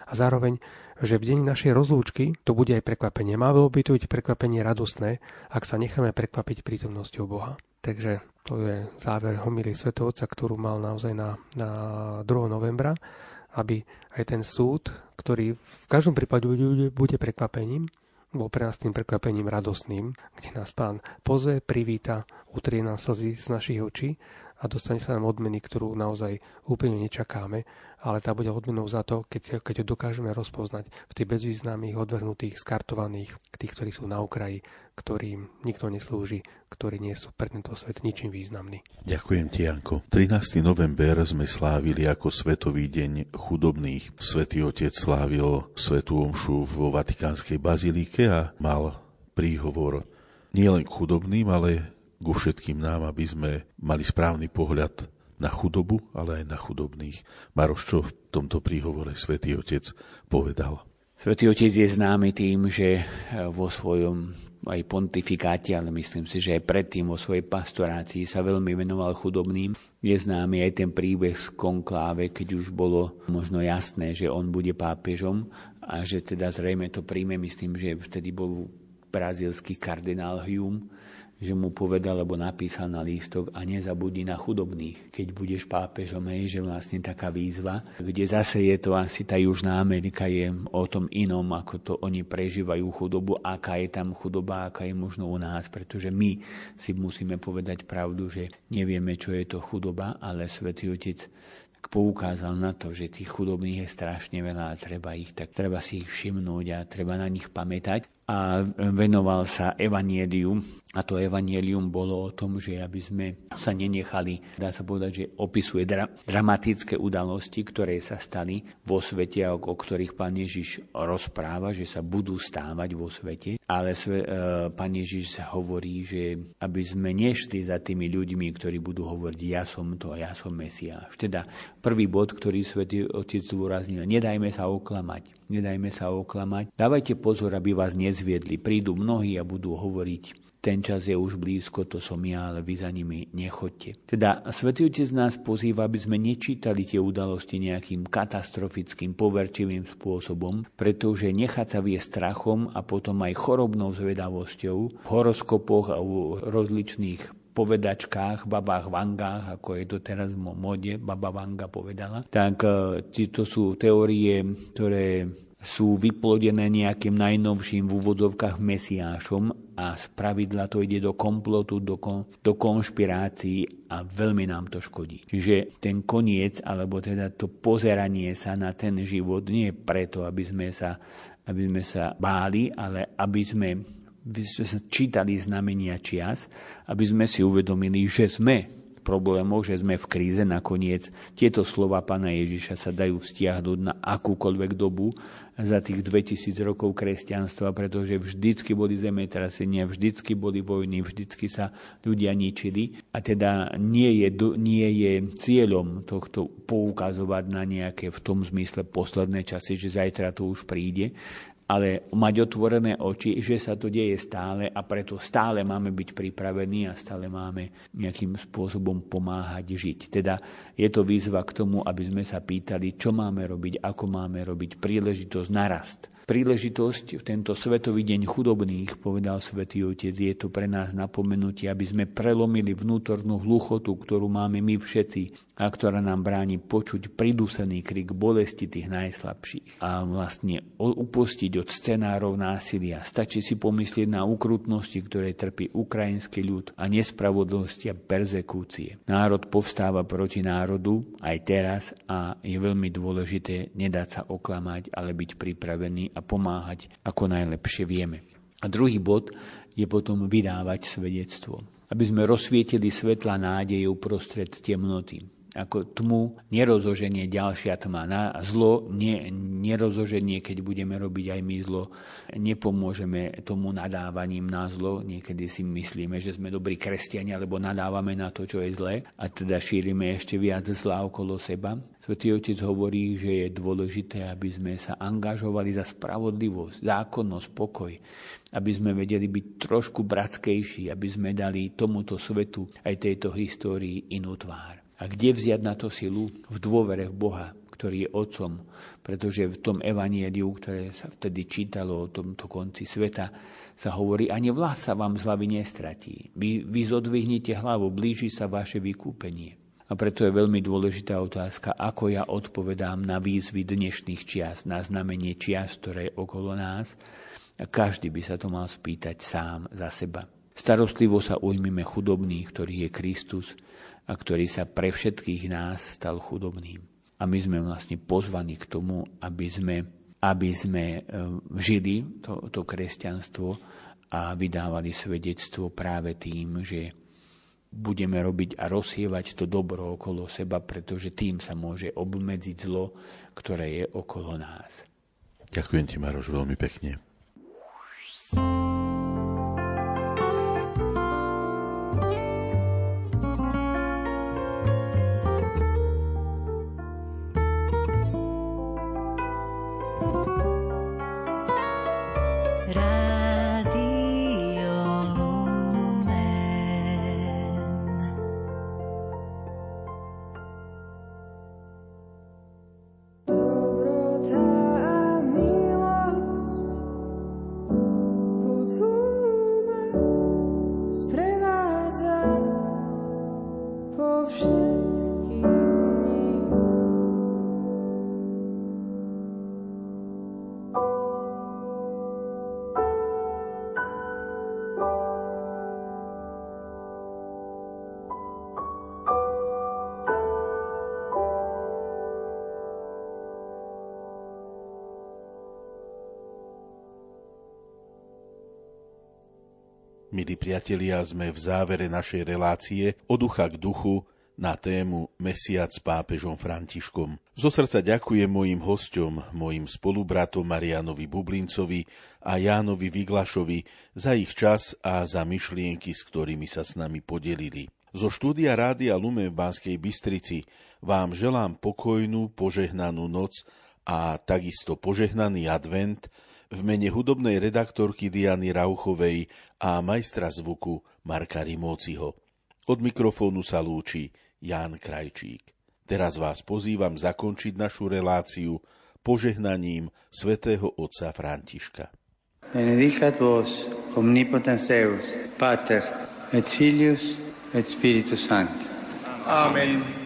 a zároveň, že v deň našej rozlúčky to bude aj prekvapenie. Malo by to byť prekvapenie radostné, ak sa necháme prekvapiť prítomnosťou Boha. Takže to je záver homily Sv. Otca, ktorú mal naozaj na, na 2. novembra, aby aj ten súd, ktorý v každom prípade bude prekvapením, bol pre nás tým prekvapením radosným, kde nás pán pozve, privíta, utrie nás slzy z našich očí a dostane sa nám odmeny, ktorú naozaj úplne nečakáme ale tá bude odmenou za to, keď, si, keď ho dokážeme rozpoznať v tých bezvýznamných, odvrhnutých, skartovaných, tých, ktorí sú na okraji, ktorým nikto neslúži, ktorí nie sú pre tento svet ničím významní. Ďakujem ti, Janko. 13. november sme slávili ako Svetový deň chudobných. Svetý Otec slávil Svetú Omšu vo Vatikánskej bazilike a mal príhovor nielen k chudobným, ale ku všetkým nám, aby sme mali správny pohľad na chudobu, ale aj na chudobných. Maroš, čo v tomto príhovore svätý Otec povedal? Svetý Otec je známy tým, že vo svojom aj pontifikáte, ale myslím si, že aj predtým vo svojej pastorácii sa veľmi venoval chudobným. Je známy aj ten príbeh z konkláve, keď už bolo možno jasné, že on bude pápežom a že teda zrejme to príjme, myslím, že vtedy bol brazilský kardinál Hume, že mu povedal, alebo napísal na lístok a nezabudni na chudobných. Keď budeš pápežom, je, že vlastne taká výzva, kde zase je to asi tá Južná Amerika je o tom inom, ako to oni prežívajú chudobu, aká je tam chudoba, aká je možno u nás, pretože my si musíme povedať pravdu, že nevieme, čo je to chudoba, ale Svetý Otec poukázal na to, že tých chudobných je strašne veľa a treba ich, tak treba si ich všimnúť a treba na nich pamätať a venoval sa evanieliu. A to evanielium bolo o tom, že aby sme sa nenechali, dá sa povedať, že opisuje dra- dramatické udalosti, ktoré sa stali vo svete, o, o ktorých pán Ježiš rozpráva, že sa budú stávať vo svete. Ale sve, e, pán Ježiš hovorí, že aby sme nešli za tými ľuďmi, ktorí budú hovoriť, ja som to, ja som Mesiáš. Teda prvý bod, ktorý svätý Otec zúraznil, nedajme sa oklamať nedajme sa oklamať. Dávajte pozor, aby vás nezviedli. Prídu mnohí a budú hovoriť, ten čas je už blízko, to som ja, ale vy za nimi nechoďte. Teda Svetý Otec nás pozýva, aby sme nečítali tie udalosti nejakým katastrofickým, poverčivým spôsobom, pretože nechať sa vie strachom a potom aj chorobnou zvedavosťou v horoskopoch a v rozličných povedačkách, babách vangách, ako je to teraz v mode, baba vanga povedala, tak e, to sú teórie, ktoré sú vyplodené nejakým najnovším v úvodzovkách mesiášom a z pravidla to ide do komplotu, do, kon, do konšpirácií a veľmi nám to škodí. Čiže ten koniec, alebo teda to pozeranie sa na ten život nie je preto, aby sme sa, aby sme sa báli, ale aby sme čítali znamenia čias, aby sme si uvedomili, že sme problémoch, že sme v kríze nakoniec. Tieto slova pána Ježiša sa dajú vztiahnuť na akúkoľvek dobu za tých 2000 rokov kresťanstva, pretože vždycky boli zemetrasenia, vždycky boli vojny, vždycky sa ľudia ničili. A teda nie je, nie je cieľom tohto poukazovať na nejaké v tom zmysle posledné časy, že zajtra to už príde, ale mať otvorené oči, že sa to deje stále a preto stále máme byť pripravení a stále máme nejakým spôsobom pomáhať žiť. Teda je to výzva k tomu, aby sme sa pýtali, čo máme robiť, ako máme robiť, príležitosť narast príležitosť v tento Svetový deň chudobných, povedal Svetý Otec, je to pre nás napomenutie, aby sme prelomili vnútornú hluchotu, ktorú máme my všetci a ktorá nám bráni počuť pridusený krik bolesti tých najslabších a vlastne upustiť od scenárov násilia. Stačí si pomyslieť na ukrutnosti, ktoré trpí ukrajinský ľud a nespravodlosti a perzekúcie. Národ povstáva proti národu aj teraz a je veľmi dôležité nedať sa oklamať, ale byť pripravený a pomáhať ako najlepšie vieme. A druhý bod je potom vydávať svedectvo. Aby sme rozsvietili svetla nádeje uprostred temnoty ako tmu nerozoženie ďalšia tma. Na zlo ne, nerozoženie, keď budeme robiť aj my zlo. Nepomôžeme tomu nadávaním na zlo. Niekedy si myslíme, že sme dobrí kresťania, lebo nadávame na to, čo je zlé a teda šírime ešte viac zla okolo seba. Svetý Otec hovorí, že je dôležité, aby sme sa angažovali za spravodlivosť, zákonnosť, pokoj, aby sme vedeli byť trošku bratskejší, aby sme dali tomuto svetu aj tejto histórii inú tvár. A kde vziať na to silu? V dôvere v Boha, ktorý je Otcom. Pretože v tom evanieliu, ktoré sa vtedy čítalo o tomto konci sveta, sa hovorí, ani vlas sa vám z hlavy nestratí. Vy, vy zodvihnite hlavu, blíži sa vaše vykúpenie. A preto je veľmi dôležitá otázka, ako ja odpovedám na výzvy dnešných čias, na znamenie čias, ktoré je okolo nás. A každý by sa to mal spýtať sám za seba. Starostlivo sa ujmime chudobných, ktorý je Kristus, a ktorý sa pre všetkých nás stal chudobným. A my sme vlastne pozvaní k tomu, aby sme, aby sme e, žili to, to kresťanstvo a vydávali svedectvo práve tým, že budeme robiť a rozsievať to dobro okolo seba, pretože tým sa môže obmedziť zlo, ktoré je okolo nás. Ďakujem ti, Maroš, veľmi pekne. Milí priatelia, sme v závere našej relácie od ducha k duchu na tému Mesiac s pápežom Františkom. Zo srdca ďakujem mojim hosťom, mojim spolubratom Marianovi Bublincovi a Jánovi Vyglašovi za ich čas a za myšlienky, s ktorými sa s nami podelili. Zo štúdia Rádia Lumen v Banskej Bystrici vám želám pokojnú, požehnanú noc a takisto požehnaný advent – v mene hudobnej redaktorky Diany Rauchovej a majstra zvuku Marka Rimóciho. Od mikrofónu sa lúči Ján Krajčík. Teraz vás pozývam zakončiť našu reláciu požehnaním svätého otca Františka. Benedicat vos omnipotens Deus, Pater et Filius et Spiritus Sancti. Amen.